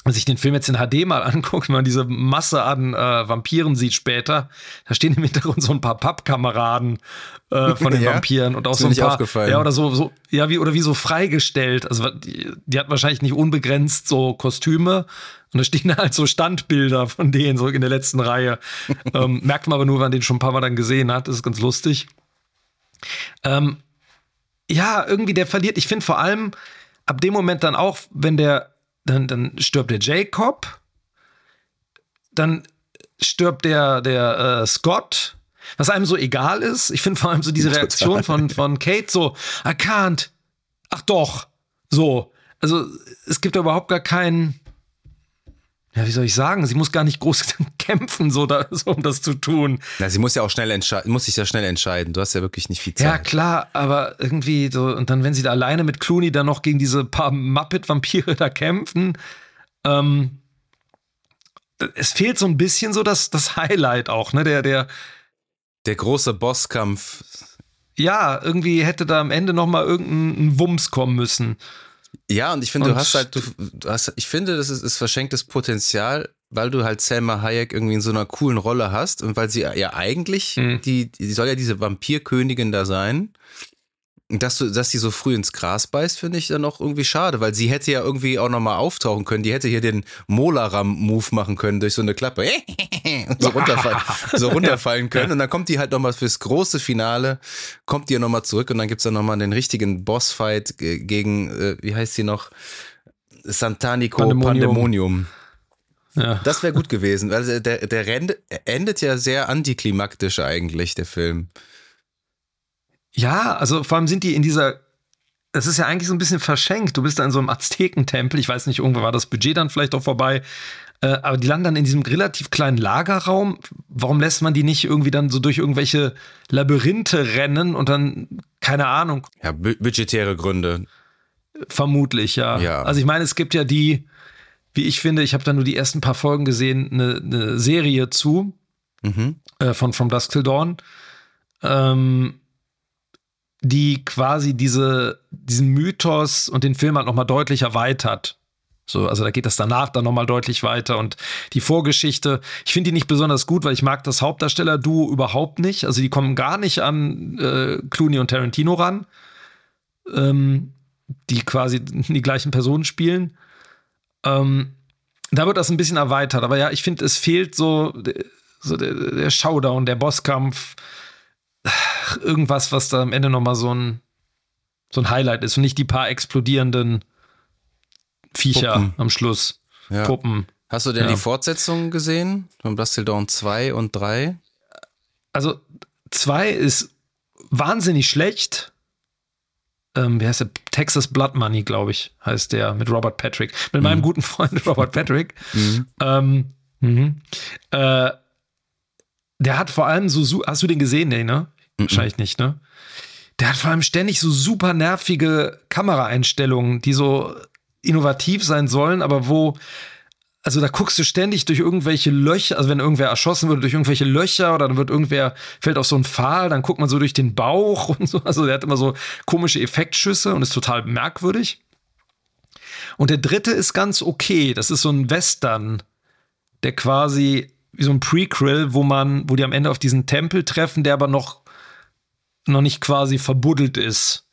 sich den Film jetzt in HD mal anguckt, wenn man diese Masse an äh, Vampiren sieht später, da stehen im Hintergrund so ein paar Pappkameraden äh, von den Ja? Vampiren und auch so ein paar, aufgefallen. ja oder so, so ja wie oder wie so freigestellt. Also die, die hat wahrscheinlich nicht unbegrenzt so Kostüme und da stehen halt so Standbilder von denen so in der letzten Reihe. ähm, merkt man aber nur, wenn man den schon ein paar Mal dann gesehen hat, das ist ganz lustig. Ähm, ja, irgendwie der verliert. Ich finde vor allem ab dem Moment dann auch, wenn der, dann, dann stirbt der Jacob, dann stirbt der, der äh, Scott, was einem so egal ist. Ich finde vor allem so diese Reaktion von, von Kate so, I can't. Ach doch. So. Also es gibt da überhaupt gar keinen, ja, wie soll ich sagen? Sie muss gar nicht groß kämpfen, so, da, so um das zu tun. Na, sie muss ja auch schnell entscheiden, muss sich ja schnell entscheiden. Du hast ja wirklich nicht viel Zeit. Ja, klar, aber irgendwie so, und dann, wenn sie da alleine mit Clooney dann noch gegen diese paar Muppet-Vampire da kämpfen, ähm, es fehlt so ein bisschen so das, das Highlight auch, ne? Der, der, der große Bosskampf. Ja, irgendwie hätte da am Ende nochmal irgendein Wumms kommen müssen. Ja, und ich finde, du hast halt, du, du, hast, ich finde, das ist, ist verschenktes Potenzial, weil du halt Selma Hayek irgendwie in so einer coolen Rolle hast und weil sie ja eigentlich, mhm. die, die soll ja diese Vampirkönigin da sein dass du, dass sie so früh ins Gras beißt, finde ich dann auch irgendwie schade, weil sie hätte ja irgendwie auch nochmal auftauchen können. Die hätte hier den Molaram-Move machen können durch so eine Klappe und so runterfallen, so runterfallen können. Und dann kommt die halt nochmal fürs große Finale, kommt die ja nochmal zurück und dann gibt's dann nochmal den richtigen Bossfight gegen, äh, wie heißt sie noch? Santanico Pandemonium. Pandemonium. Ja. Das wäre gut gewesen. Also der, der endet ja sehr antiklimaktisch eigentlich, der Film. Ja, also vor allem sind die in dieser es ist ja eigentlich so ein bisschen verschenkt. Du bist da in so einem Aztekentempel. Ich weiß nicht, irgendwo war das Budget dann vielleicht auch vorbei. Äh, aber die landen dann in diesem relativ kleinen Lagerraum. Warum lässt man die nicht irgendwie dann so durch irgendwelche Labyrinthe rennen und dann, keine Ahnung. Ja, budgetäre Gründe. Vermutlich, ja. ja. Also ich meine, es gibt ja die, wie ich finde, ich habe da nur die ersten paar Folgen gesehen, eine, eine Serie zu mhm. äh, von From Dusk Till Dawn. Ähm, die quasi diese, diesen Mythos und den Film halt nochmal deutlich erweitert. So, also da geht das danach dann nochmal deutlich weiter und die Vorgeschichte, ich finde die nicht besonders gut, weil ich mag das Hauptdarsteller-Duo überhaupt nicht. Also die kommen gar nicht an äh, Clooney und Tarantino ran, ähm, die quasi die gleichen Personen spielen. Ähm, da wird das ein bisschen erweitert, aber ja, ich finde, es fehlt so, so der, der Showdown, der Bosskampf, irgendwas, was da am Ende nochmal so ein, so ein Highlight ist und nicht die paar explodierenden Viecher Puppen. am Schluss. Ja. Puppen. Hast du denn ja. die Fortsetzungen gesehen? Von Dawn 2 und 3? Also 2 ist wahnsinnig schlecht. Ähm, wie heißt der? Texas Blood Money, glaube ich, heißt der, mit Robert Patrick. Mit mhm. meinem guten Freund Robert Patrick. Mhm. Ähm, mhm. Äh, der hat vor allem so, hast du den gesehen? Nee, ne? Mhm. Wahrscheinlich nicht, ne? Der hat vor allem ständig so super nervige Kameraeinstellungen, die so innovativ sein sollen, aber wo, also da guckst du ständig durch irgendwelche Löcher, also wenn irgendwer erschossen wird, durch irgendwelche Löcher oder dann wird irgendwer, fällt auf so einen Pfahl, dann guckt man so durch den Bauch und so. Also der hat immer so komische Effektschüsse und ist total merkwürdig. Und der dritte ist ganz okay. Das ist so ein Western, der quasi wie so ein Prequel, wo man, wo die am Ende auf diesen Tempel treffen, der aber noch, noch nicht quasi verbuddelt ist.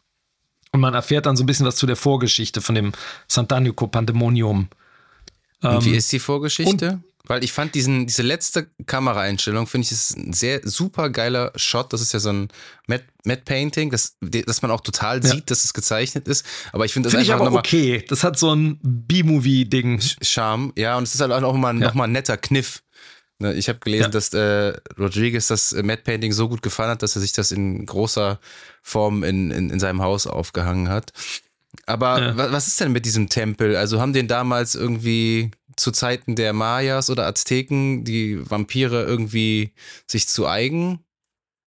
Und man erfährt dann so ein bisschen was zu der Vorgeschichte von dem Sant'Anico Pandemonium. Und ähm, wie ist die Vorgeschichte? Weil ich fand diesen, diese letzte Kameraeinstellung, finde ich, ist ein sehr super geiler Shot. Das ist ja so ein Matte, Matte Painting, das, dass man auch total ja. sieht, dass es gezeichnet ist. Aber ich finde das find einfach ich aber okay. Das hat so ein B-Movie-Ding. Charme, ja. Und es ist halt auch mal, ja. noch mal ein netter Kniff. Ne, ich habe gelesen, ja. dass äh, Rodriguez das äh, Matte Painting so gut gefallen hat, dass er sich das in großer Form in, in, in seinem Haus aufgehangen hat. Aber ja. was ist denn mit diesem Tempel? Also haben den damals irgendwie zu Zeiten der Mayas oder Azteken die Vampire irgendwie sich zu eigen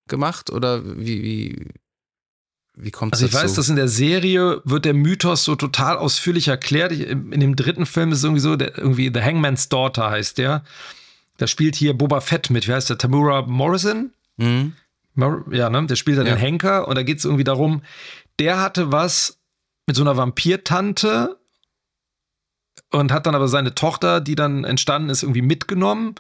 gemacht? Oder wie, wie, wie kommt Also ich dazu? weiß, dass in der Serie wird der Mythos so total ausführlich erklärt. In dem dritten Film ist es irgendwie so, der, irgendwie The Hangman's Daughter heißt der. Da spielt hier Boba Fett mit. Wie heißt der? Tamura Morrison? Mhm. Ja, ne? Der spielt dann ja. den Henker und da geht es irgendwie darum, der hatte was mit so einer Vampirtante und hat dann aber seine Tochter, die dann entstanden ist, irgendwie mitgenommen.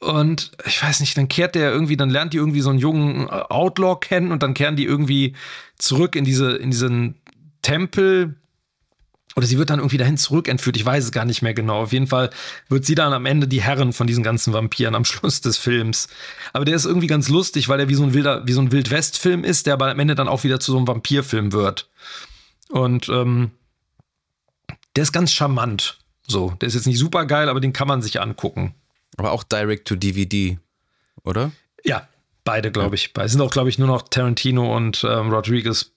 Und ich weiß nicht, dann kehrt der irgendwie, dann lernt die irgendwie so einen jungen Outlaw kennen und dann kehren die irgendwie zurück in diese, in diesen Tempel oder sie wird dann irgendwie dahin zurückentführt. Ich weiß es gar nicht mehr genau. Auf jeden Fall wird sie dann am Ende die Herrin von diesen ganzen Vampiren am Schluss des Films. Aber der ist irgendwie ganz lustig, weil er wie so ein wilder, wie so ein Wildwest-Film ist, der aber am Ende dann auch wieder zu so einem Vampirfilm wird. Und ähm, der ist ganz charmant. So, der ist jetzt nicht super geil, aber den kann man sich angucken. Aber auch direct to DVD, oder? Ja, beide, glaube ich. Es sind auch, glaube ich, nur noch Tarantino und ähm, Rodriguez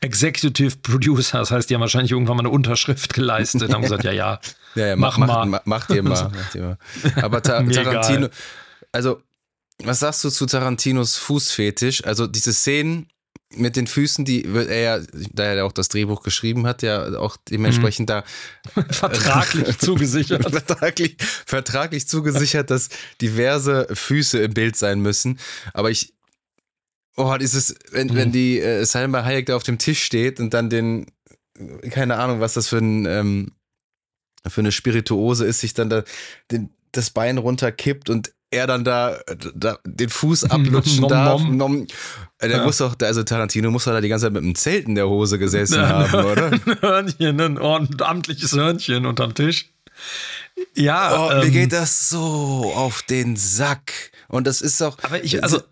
Executive Producer. Das heißt, die haben wahrscheinlich irgendwann mal eine Unterschrift geleistet. haben gesagt, ja, ja, ja, ja mach, mach, mal. Mach, dir mal. Mach dir mal. Aber Ta Tarantino, also, was sagst du zu Tarantinos Fußfetisch? Also, diese Szenen mit den Füßen, die wird er ja, da er auch das Drehbuch geschrieben hat, ja auch dementsprechend mhm. da vertraglich zugesichert. vertraglich, vertraglich zugesichert, dass diverse Füße im Bild sein müssen. Aber ich, oh, dieses, wenn, mhm. wenn die äh, Salma Hayek da auf dem Tisch steht und dann den, keine Ahnung, was das für ein, ähm, für eine Spirituose ist, sich dann da den, das Bein runterkippt und er dann da, da den Fuß ablutschen nom, darf. Nom. Nom. Äh, der ja. muss doch, also Tarantino muss doch da die ganze Zeit mit einem Zelt in der Hose gesessen ja, haben, oder? Ein Hörnchen, ein ordentliches Hörnchen unterm Tisch. Ja. Oh, ähm, mir geht das so auf den Sack. Und das ist doch. Aber ich, also.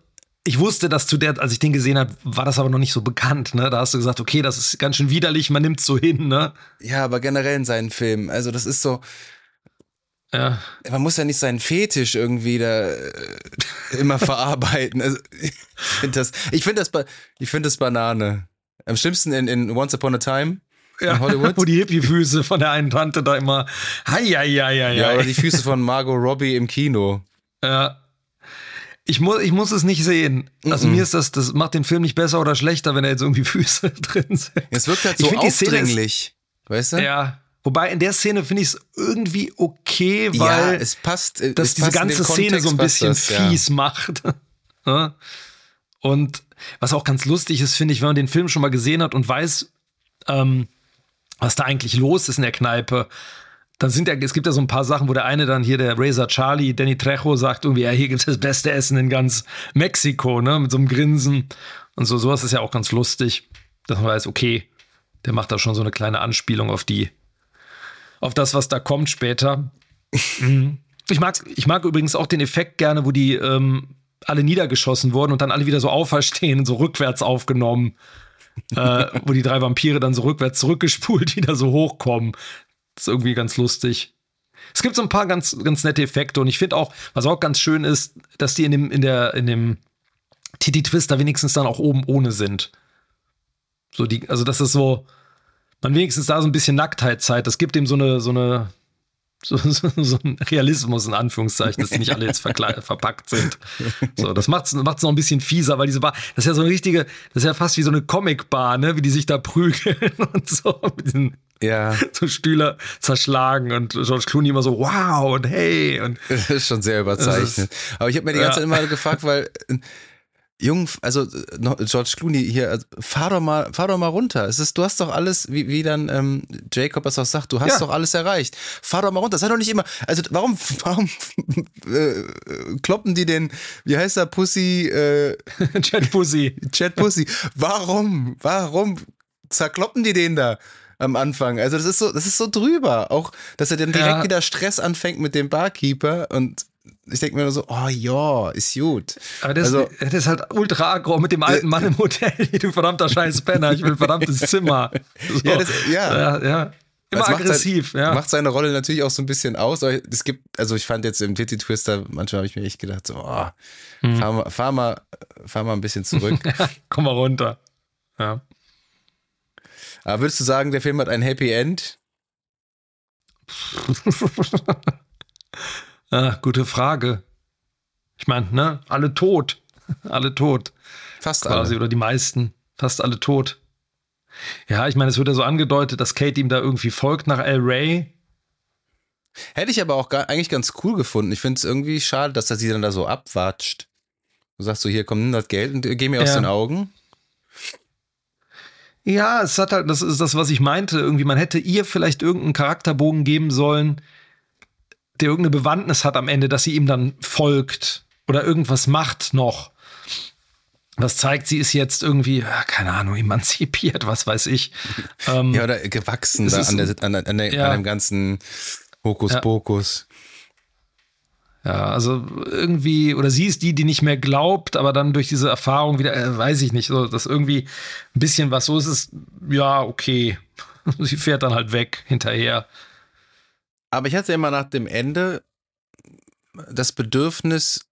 Ich wusste, dass zu der, als ich den gesehen habe, war das aber noch nicht so bekannt, ne? Da hast du gesagt, okay, das ist ganz schön widerlich, man nimmt es so hin, ne? Ja, aber generell in seinen Filmen. Also, das ist so, ja. Man muss ja nicht seinen Fetisch irgendwie da äh, immer verarbeiten. Also, ich finde das, ich finde das, ich finde das Banane. Am schlimmsten in, in Once Upon a Time. Ja, in Hollywood. wo die Hippie-Füße von der einen Tante da immer. Hei, hei, hei, hei. Ja, oder die Füße von Margot Robbie im Kino. Ja. Ich muss, ich muss es nicht sehen. Also mm -mm. mir ist das, das macht den Film nicht besser oder schlechter, wenn da jetzt irgendwie Füße drin sind. Es wirkt halt so aufdringlich. Ist, weißt du? Ja. Wobei in der Szene finde ich es irgendwie okay, weil ja, es passt, äh, dass es diese ganze Szene so ein bisschen das, fies ja. macht. und was auch ganz lustig ist, finde ich, wenn man den Film schon mal gesehen hat und weiß, ähm, was da eigentlich los ist in der Kneipe, dann sind ja, es gibt ja so ein paar Sachen, wo der eine dann hier, der Razor Charlie, Danny Trejo, sagt irgendwie, ja, hier gibt es das beste Essen in ganz Mexiko, ne, mit so einem Grinsen. Und so, sowas ist ja auch ganz lustig, dass man weiß, okay, der macht da schon so eine kleine Anspielung auf die auf das, was da kommt später. Mhm. ich, mag, ich mag übrigens auch den Effekt gerne, wo die ähm, alle niedergeschossen wurden und dann alle wieder so auferstehen und so rückwärts aufgenommen. äh, wo die drei Vampire dann so rückwärts zurückgespult wieder so hochkommen. Das ist irgendwie ganz lustig. Es gibt so ein paar ganz, ganz nette Effekte und ich finde auch, was auch ganz schön ist, dass die in dem, in der, in dem Titi Twister wenigstens dann auch oben ohne sind. So die, also das ist so, man wenigstens da so ein bisschen Nacktheit Das gibt ihm so eine, so eine, so, so, so ein Realismus in Anführungszeichen, dass die nicht alle jetzt verpackt sind. So, das macht es noch ein bisschen fieser, weil diese Bar, das ist ja so eine richtige, das ist ja fast wie so eine Comic-Bar, ne, wie die sich da prügeln und so mit diesen ja. so Stühle zerschlagen und George Clooney immer so wow und hey und das ist schon sehr überzeichnet. Aber ich habe mir die ganze ja. Zeit immer gefragt, weil Jung, also äh, George Clooney hier, also, fahr doch mal, fahr doch mal runter. Es ist, du hast doch alles, wie, wie dann ähm, Jacob es auch sagt, du hast ja. doch alles erreicht. Fahr doch mal runter. Sei doch nicht immer. Also warum, warum äh, kloppen die den, wie heißt der Pussy? Äh, Chat Pussy. Chat Pussy. Warum? Warum zerkloppen die den da? Am Anfang. Also das ist so, das ist so drüber. Auch, dass er dann direkt ja. wieder Stress anfängt mit dem Barkeeper und ich denke mir nur so, oh ja, ist gut. Aber das, also, das ist halt ultra aggro mit dem alten Mann im Hotel. Du verdammter scheiß Penner, ich will ein verdammtes Zimmer. So. Ja, das, ja. ja, ja. Immer aggressiv, sein, ja. Macht seine Rolle natürlich auch so ein bisschen aus. Es gibt, also ich fand jetzt im Titty Twister, manchmal habe ich mir echt gedacht, so, oh, hm. fahr, mal, fahr, mal, fahr mal ein bisschen zurück. Komm mal runter. Ja. Aber würdest du sagen, der Film hat ein Happy End? Ah, gute Frage. Ich meine, ne, alle tot. alle tot. Fast Quasi, alle. oder die meisten. Fast alle tot. Ja, ich meine, es wird ja so angedeutet, dass Kate ihm da irgendwie folgt nach El Rey. Hätte ich aber auch gar, eigentlich ganz cool gefunden. Ich finde es irgendwie schade, dass er sie dann da so abwatscht. Du sagst so, hier, komm, nimm das Geld und geh mir ja. aus den Augen. Ja, es hat halt, das ist das, was ich meinte. Irgendwie, man hätte ihr vielleicht irgendeinen Charakterbogen geben sollen, der irgendeine Bewandtnis hat am Ende, dass sie ihm dann folgt oder irgendwas macht noch. was zeigt, sie ist jetzt irgendwie, keine Ahnung, emanzipiert, was weiß ich. Ähm, ja, oder gewachsen da an, der, an, an, der, ja. an dem ganzen Hokuspokus. Ja. also irgendwie, oder sie ist die, die nicht mehr glaubt, aber dann durch diese Erfahrung wieder, äh, weiß ich nicht, so, dass irgendwie ein bisschen was so ist, ist, ja, okay. sie fährt dann halt weg hinterher. Aber ich hatte immer nach dem Ende das Bedürfnis,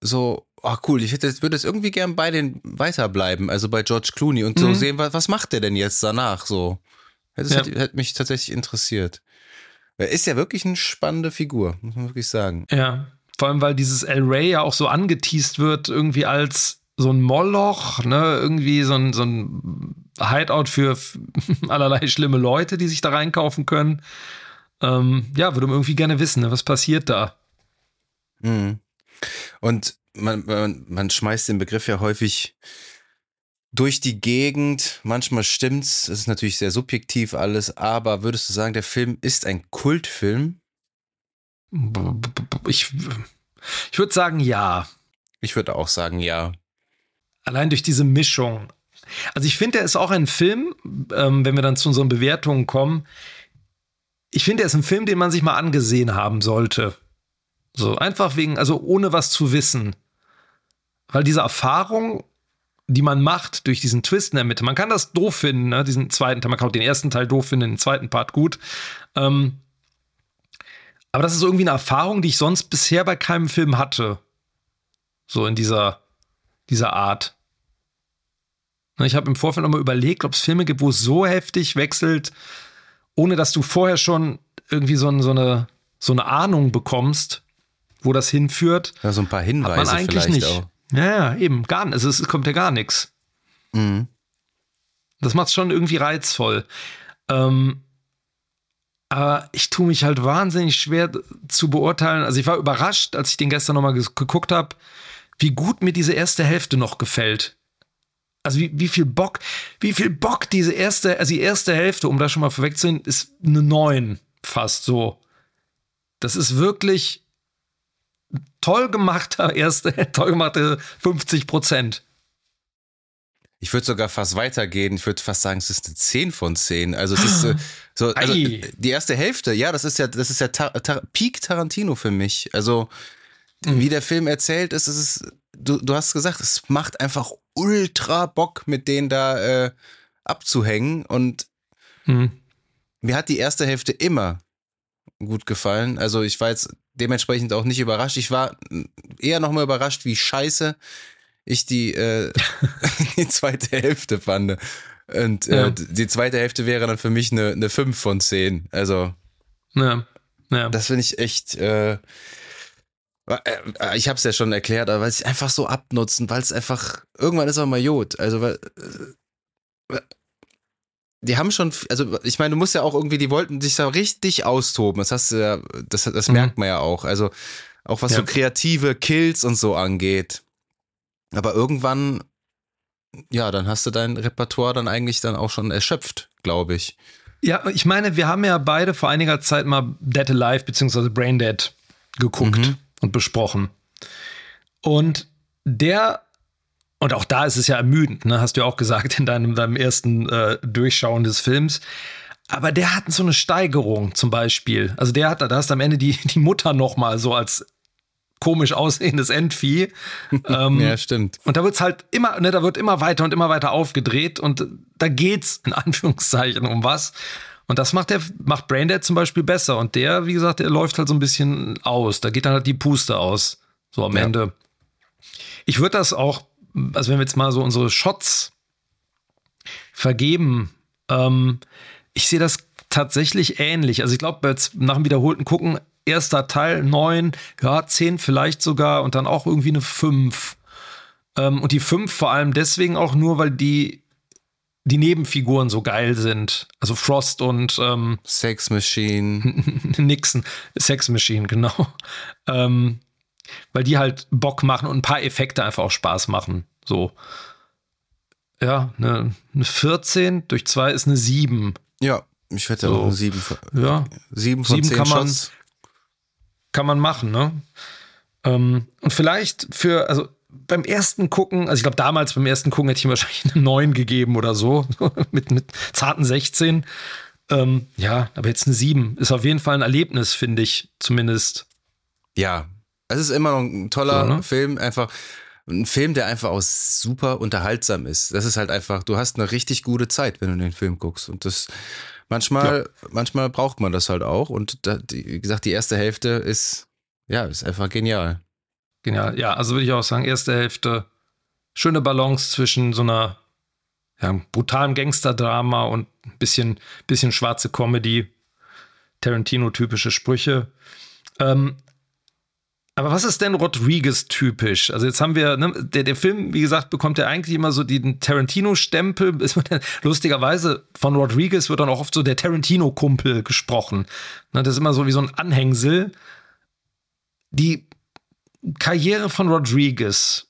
so, oh cool, ich hätte, würde jetzt irgendwie gern bei den weiterbleiben, also bei George Clooney und so mhm. sehen, was, was macht der denn jetzt danach so? Das ja. hätte, hätte, mich tatsächlich interessiert. Er ist ja wirklich eine spannende Figur, muss man wirklich sagen. Ja, vor allem, weil dieses El Rey ja auch so angeteased wird, irgendwie als so ein Moloch, ne, irgendwie so ein, so ein Hideout für allerlei schlimme Leute, die sich da reinkaufen können. Ähm, ja, würde man irgendwie gerne wissen, ne, was passiert da? Mhm. Und man, man, man schmeißt den Begriff ja häufig durch die Gegend. Manchmal stimmt's. Es ist natürlich sehr subjektiv alles. Aber würdest du sagen, der Film ist ein Kultfilm? Ich, ich würde sagen, ja. Ich würde auch sagen, ja. Allein durch diese Mischung. Also ich finde, er ist auch ein Film, ähm, wenn wir dann zu unseren Bewertungen kommen. Ich finde, er ist ein Film, den man sich mal angesehen haben sollte. So, einfach wegen, also ohne was zu wissen. Weil diese Erfahrung, die man macht durch diesen Twist in der Mitte, man kann das doof finden, ne? diesen zweiten Teil, man kann auch den ersten Teil doof finden, den zweiten Part gut. Ähm, aber das ist irgendwie eine Erfahrung, die ich sonst bisher bei keinem Film hatte. So in dieser, dieser Art. Ne, ich habe im Vorfeld nochmal überlegt, ob es Filme gibt, wo es so heftig wechselt, ohne dass du vorher schon irgendwie so, so, eine, so eine Ahnung bekommst, wo das hinführt. Ja, so ein paar Hinweise hat man eigentlich nicht. Auch. Ja, eben, gar nicht. Also es kommt ja gar nichts. Mhm. Das macht es schon irgendwie reizvoll. Ähm, aber ich tue mich halt wahnsinnig schwer zu beurteilen. Also ich war überrascht, als ich den gestern nochmal geguckt habe, wie gut mir diese erste Hälfte noch gefällt. Also wie, wie viel Bock, wie viel Bock diese erste, also die erste Hälfte, um da schon mal vorwegzunehmen, ist eine 9 fast so. Das ist wirklich toll gemachter erste, toll gemachte 50 Prozent. Ich würde sogar fast weitergehen. Ich würde fast sagen, es ist eine 10 von 10. Also es ist äh, so, also die erste Hälfte, ja, das ist ja, das ist ja Tar Tar Peak Tarantino für mich. Also mhm. wie der Film erzählt ist, ist es, du, du hast gesagt, es macht einfach ultra Bock, mit denen da äh, abzuhängen. Und mhm. mir hat die erste Hälfte immer gut gefallen. Also ich war jetzt dementsprechend auch nicht überrascht. Ich war eher noch mal überrascht, wie scheiße ich die, äh, die zweite Hälfte fand. Und äh, ja. die zweite Hälfte wäre dann für mich eine, eine 5 von 10. Also, ja. Ja. das finde ich echt. Äh, äh ich habe es ja schon erklärt, aber weil sie einfach so abnutzen, weil es einfach irgendwann ist auch mal Jod. Also weil äh, die haben schon, also ich meine, du musst ja auch irgendwie, die wollten sich da richtig austoben. Das hast du ja, das, das mhm. merkt man ja auch. Also auch was ja. so kreative Kills und so angeht. Aber irgendwann, ja, dann hast du dein Repertoire dann eigentlich dann auch schon erschöpft, glaube ich. Ja, ich meine, wir haben ja beide vor einiger Zeit mal Dead Alive bzw. Brain Dead geguckt mhm. und besprochen. Und der und auch da ist es ja ermüdend, ne? hast du ja auch gesagt in deinem, deinem ersten äh, Durchschauen des Films. Aber der hat so eine Steigerung zum Beispiel. Also der hat, da hast du am Ende die, die Mutter noch mal so als komisch aussehendes Endvieh. ähm, ja, stimmt. Und da wird es halt immer, ne, da wird immer weiter und immer weiter aufgedreht und da geht's in Anführungszeichen um was. Und das macht der, macht Braindead zum Beispiel besser. Und der, wie gesagt, der läuft halt so ein bisschen aus. Da geht dann halt die Puste aus. So am ja. Ende. Ich würde das auch also wenn wir jetzt mal so unsere Shots vergeben, ähm, ich sehe das tatsächlich ähnlich. Also ich glaube, jetzt nach dem wiederholten Gucken, erster Teil 9, ja, 10 vielleicht sogar und dann auch irgendwie eine 5. Ähm, und die 5 vor allem deswegen auch nur, weil die, die Nebenfiguren so geil sind. Also Frost und ähm, Sex Machine. Nixon, Sex Machine, genau. Ähm, weil die halt Bock machen und ein paar Effekte einfach auch Spaß machen. So. Ja, eine, eine 14 durch 2 ist eine 7. Ja, ich hätte so. auch eine 7 von, ja. 7 von 7 10 kann man, Shots. Kann man machen, ne? Ähm, und vielleicht für, also beim ersten Gucken, also ich glaube damals beim ersten Gucken hätte ich ihm wahrscheinlich eine 9 gegeben oder so, mit, mit zarten 16. Ähm, ja, aber jetzt eine 7. Ist auf jeden Fall ein Erlebnis, finde ich, zumindest. Ja, es ist immer noch ein toller So, ne? Film, einfach ein Film, der einfach auch super unterhaltsam ist. Das ist halt einfach, du hast eine richtig gute Zeit, wenn du den Film guckst. Und das manchmal, manchmal braucht man das halt auch. Und da, die, wie gesagt, die erste Hälfte ist, ja, ist einfach genial. Genial. Ja, also würde ich auch sagen, erste Hälfte, schöne Balance zwischen so einer ja, brutalen Gangster-Drama und ein bisschen, bisschen schwarze Comedy, Tarantino-typische Sprüche. Ähm, aber was ist denn Rodriguez typisch? Also jetzt haben wir, ne, der, der Film, wie gesagt, bekommt ja eigentlich immer so den Tarantino-Stempel. Lustigerweise von Rodriguez wird dann auch oft so der Tarantino-Kumpel gesprochen. Ne, das ist immer so wie so ein Anhängsel. Die Karriere von Rodriguez,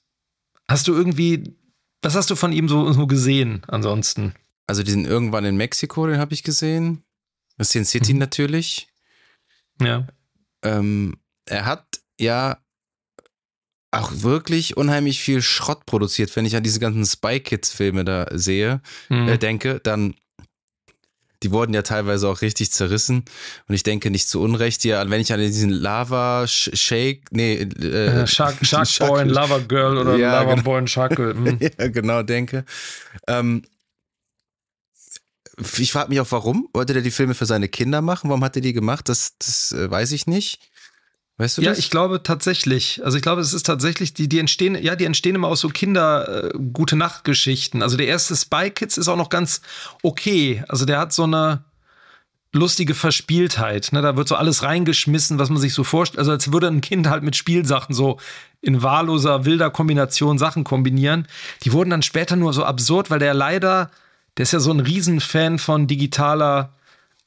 hast du irgendwie, was hast du von ihm so, so gesehen ansonsten? Also die sind irgendwann in Mexiko, den habe ich gesehen. Sin City Mhm. natürlich. Ja. Ähm, er hat ja auch wirklich unheimlich viel Schrott produziert. Wenn ich an diese ganzen Spy Kids Filme da sehe, Hm. äh, denke, dann die wurden ja teilweise auch richtig zerrissen und ich denke nicht zu Unrecht ja, wenn ich an diesen Lava Sh- Shake, nee, äh, Äh, Shark, Shark Boy and Lover Girl oder Ja, Lover genau. Boy and Shark Girl. Hm. ja, genau, denke. Ähm, ich frage mich auch, warum wollte der die Filme für seine Kinder machen? Warum hat er die gemacht? Das, das äh, weiß ich nicht. Weißt du Ja, das? ich glaube tatsächlich. Also ich glaube, es ist tatsächlich, die, die entstehen, ja, die entstehen immer aus so Kinder äh. Also der erste Spy Kids ist auch noch ganz okay. Also der hat so eine lustige Verspieltheit. Ne? Da wird so alles reingeschmissen, was man sich so vorstellt. Also als würde ein Kind halt mit Spielsachen so in wahlloser, wilder Kombination Sachen kombinieren. Die wurden dann später nur so absurd, weil der leider, der ist ja so ein Riesenfan von digitaler,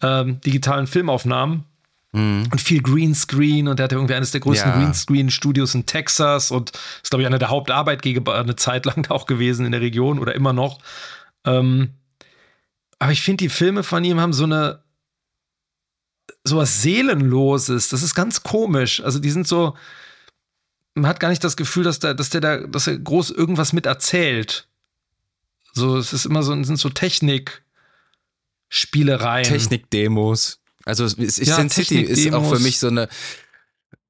ähm, digitalen Filmaufnahmen und viel Greenscreen und er hatte irgendwie eines der größten Ja. Greenscreen-Studios in Texas und ist, glaube ich, einer der Hauptarbeitgeber eine Zeit lang da auch gewesen in der Region oder immer noch. Ähm, aber ich finde, die Filme von ihm haben so eine so was Seelenloses. Das ist ganz komisch. Also die sind so, man hat gar nicht das Gefühl, dass der, dass der da, dass er groß irgendwas mit erzählt. So, es ist immer so, sind so Technik-Spielereien. Technik-Demos. Also es ist, Ja, Sin City ist auch für mich so eine.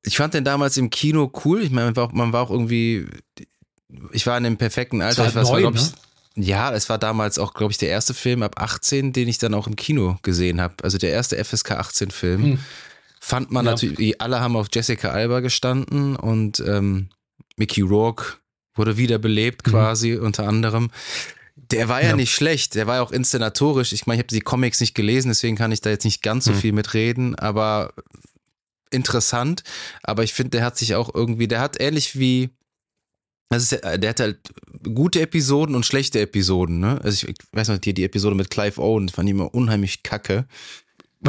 Ich fand den damals im Kino cool. Ich meine, man war, man war auch irgendwie. Ich war in dem perfekten Alter. halt ich weiß, war, neu, glaub ne? ich, ja, es war damals auch, glaube ich, der erste Film ab 18, den ich dann auch im Kino gesehen habe. Also der erste FSK 18 Film. Hm. Fand man Ja. natürlich, alle haben auf Jessica Alba gestanden und ähm, Mickey Rourke wurde wiederbelebt Mhm. quasi unter anderem. Der war ja, Ja. nicht schlecht, der war ja auch inszenatorisch. Ich meine, ich habe die Comics nicht gelesen, deswegen kann ich da jetzt nicht ganz so Mhm. viel mitreden, aber interessant. Aber ich finde, der hat sich auch irgendwie, der hat ähnlich wie, das ist, der hat halt gute Episoden und schlechte Episoden, ne? Also ich, ich weiß noch, die, die Episode mit Clive Owen, das fand ich immer unheimlich kacke.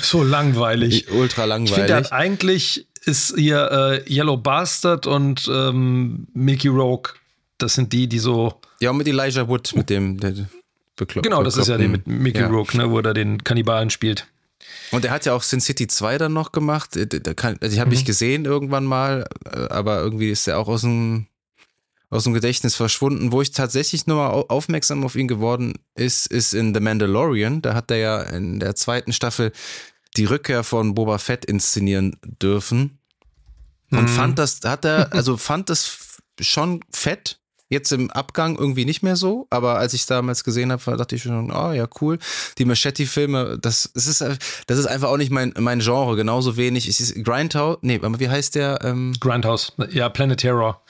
So langweilig. Ultra Ich langweilig. finde, der hat eigentlich ist hier äh, Yellow Bastard und ähm, Mickey Rogue. Das sind die, die so. Ja, und mit Elijah Wood, mit dem der bekloppt. Genau, das ist ja der mit Mickey ja. Rogue, ne, wo er den Kannibalen spielt. Und er hat ja auch Sin City 2 dann noch gemacht. Äh, kann- Also ich habe Mhm. mich gesehen irgendwann mal, äh, aber irgendwie ist er auch aus dem, aus dem Gedächtnis verschwunden. Wo ich tatsächlich nur mal au- aufmerksam auf ihn geworden ist, ist in The Mandalorian. Da hat er ja in der zweiten Staffel die Rückkehr von Boba Fett inszenieren dürfen. Und Mhm. fand das, hat er, also fand das schon fett. Jetzt im Abgang irgendwie nicht mehr so, aber als ich es damals gesehen habe, dachte ich schon, oh ja, cool. Die Machete-Filme, das, das, ist, das ist einfach auch nicht mein, mein Genre, genauso wenig. Es ist Grindhouse, nee, aber wie heißt der? Ähm, Grindhouse. Ja, Planet Terror.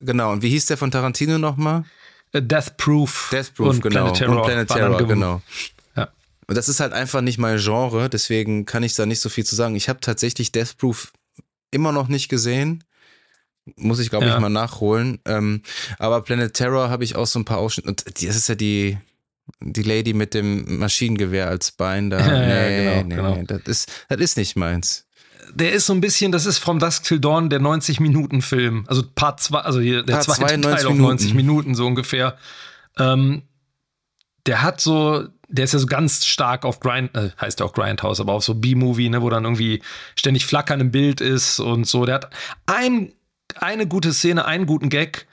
genau, und wie hieß der von Tarantino nochmal? Äh, Death Proof. Death Proof, und genau. Planet Terror. und Planet Terror, genau. Ja. Und das ist halt einfach nicht mein Genre, deswegen kann ich da nicht so viel zu sagen. Ich habe tatsächlich Death Proof immer noch nicht gesehen. Muss ich, glaube Ja. ich, mal nachholen. Ähm, aber Planet Terror habe ich auch so ein paar Ausschnitte. Und das ist ja die, die Lady mit dem Maschinengewehr als Bein da. Ja, ja, nee, genau, nee, genau. nee. Das ist, das ist nicht meins. Der ist so ein bisschen, das ist From Dusk Till Dawn der 90-Minuten-Film. Also Part 2, also der Part zweite zwei, Teil 90 auf Minuten. 90 Minuten so ungefähr. Ähm, der hat so, der ist ja so ganz stark auf Grind, äh, heißt ja auch Grindhouse, aber auf so B-Movie, ne, wo dann irgendwie ständig Flackern im Bild ist und so. Der hat ein, eine gute Szene, einen guten Gag,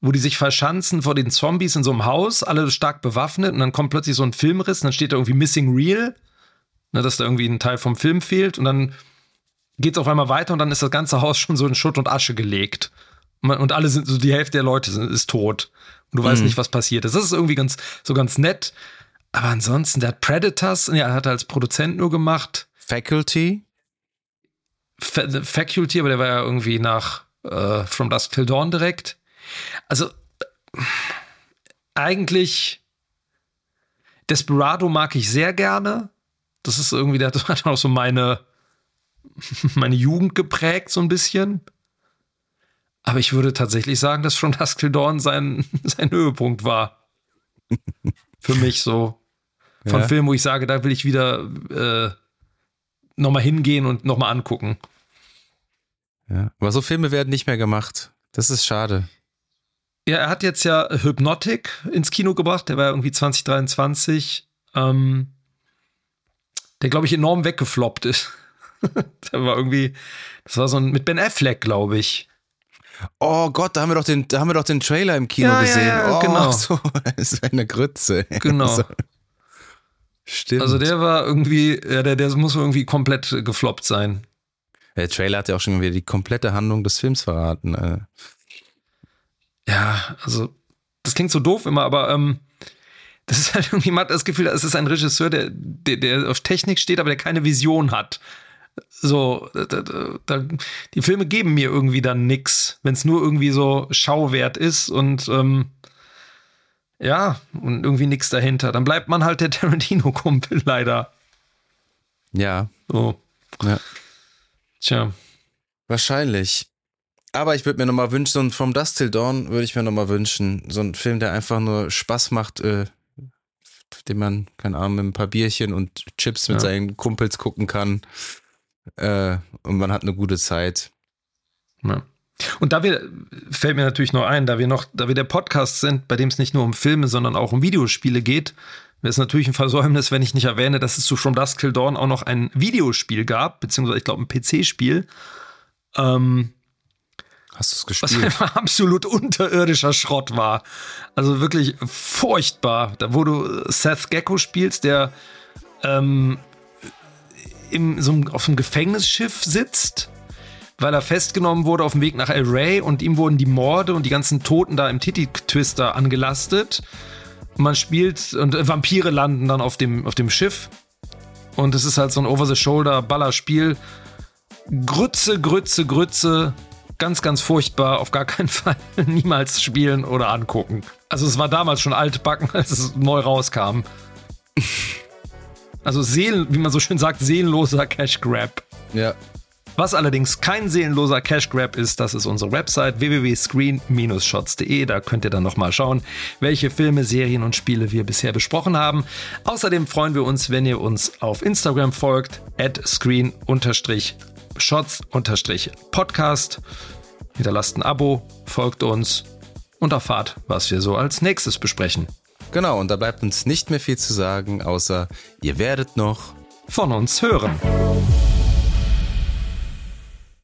wo die sich verschanzen vor den Zombies in so einem Haus, alle stark bewaffnet und dann kommt plötzlich so ein Filmriss und dann steht da irgendwie Missing Real, ne, dass da irgendwie ein Teil vom Film fehlt und dann geht es auf einmal weiter und dann ist das ganze Haus schon so in Schutt und Asche gelegt. Und, alle sind, so die Hälfte der Leute sind, ist tot. Und du weißt Mhm. nicht, was passiert ist. Das ist irgendwie ganz, so ganz nett. Aber ansonsten, der hat Predators, ja, er hat als Produzent nur gemacht. Faculty? Fa Faculty, aber der war ja irgendwie nach äh, From Dusk Till Dawn direkt. Also eigentlich Desperado mag ich sehr gerne. Das ist irgendwie, der hat hat auch so meine, meine Jugend geprägt, so ein bisschen. Aber ich würde tatsächlich sagen, dass From Dusk Till Dawn sein, sein Höhepunkt war. Für mich so. Von Ja. Filmen, wo ich sage, da will ich wieder äh, nochmal hingehen und nochmal angucken. Ja. Aber so Filme werden nicht mehr gemacht. Das ist schade. Ja, er hat jetzt ja Hypnotic ins Kino gebracht, der war ja irgendwie 2023, ähm, der, glaube ich, enorm weggefloppt ist. der war irgendwie, das war so ein, mit Ben Affleck, glaube ich. Oh Gott, da haben wir doch den, da haben wir doch den Trailer im Kino Ja, ja, gesehen. ja, oh, genau. So, das ist eine Grütze. Genau. So. Stimmt. Also der war irgendwie, ja, der, der muss irgendwie komplett gefloppt sein. Der Trailer hat ja auch schon wieder die komplette Handlung des Films verraten. äh. Ja, also das klingt so doof immer, aber ähm, das ist halt irgendwie, man hat das Gefühl, es ist ein Regisseur, der, der, der auf Technik steht, aber der keine Vision hat. So, da, da, die Filme geben mir irgendwie dann nix, wenn es nur irgendwie so Schauwert ist und ähm, ja, und irgendwie nix dahinter. Dann bleibt man halt der Tarantino-Kumpel leider. Ja, So, ja. Tja. Wahrscheinlich. Aber ich würde mir nochmal wünschen, so ein From Dust Till Dawn würde ich mir nochmal wünschen. So ein Film, der einfach nur Spaß macht, äh, den man, keine Ahnung, mit ein paar Bierchen und Chips mit Ja. seinen Kumpels gucken kann. Äh, und man hat eine gute Zeit. Ja. Und da wir, fällt mir natürlich noch ein, da wir noch, da wir der Podcast sind, bei dem es nicht nur um Filme, sondern auch um Videospiele geht, wäre es natürlich ein Versäumnis, wenn ich nicht erwähne, dass es zu From Dusk Till Dawn auch noch ein Videospiel gab, beziehungsweise ich glaube ein PC-Spiel, ähm, Hast du es was gespielt? einfach absolut unterirdischer Schrott war. Also wirklich furchtbar. Da wo du Seth Gecko spielst, der ähm, im, so auf einem Gefängnisschiff sitzt, weil er festgenommen wurde auf dem Weg nach El Rey und ihm wurden die Morde und die ganzen Toten da im Titty-Twister angelastet. Man spielt und Vampire landen dann auf dem, auf dem Schiff. Und es ist halt so ein Over-the-Shoulder-Ballerspiel. Grütze, Grütze, Grütze. Ganz, ganz furchtbar. Auf gar keinen Fall niemals spielen oder angucken. Also es war damals schon altbacken, als es neu rauskam. Also Seelen, wie man so schön sagt, seelenloser Cash Grab. Ja. Was allerdings kein seelenloser Cash Grab ist, das ist unsere Website www.screen-shots.de. Da könnt ihr dann nochmal schauen, welche Filme, Serien und Spiele wir bisher besprochen haben. Außerdem freuen wir uns, wenn ihr uns auf Instagram folgt, at screen-shots-podcast. Hinterlasst ein Abo, folgt uns und erfahrt, was wir so als nächstes besprechen. Genau, und da bleibt uns nicht mehr viel zu sagen, außer ihr werdet noch Von uns hören.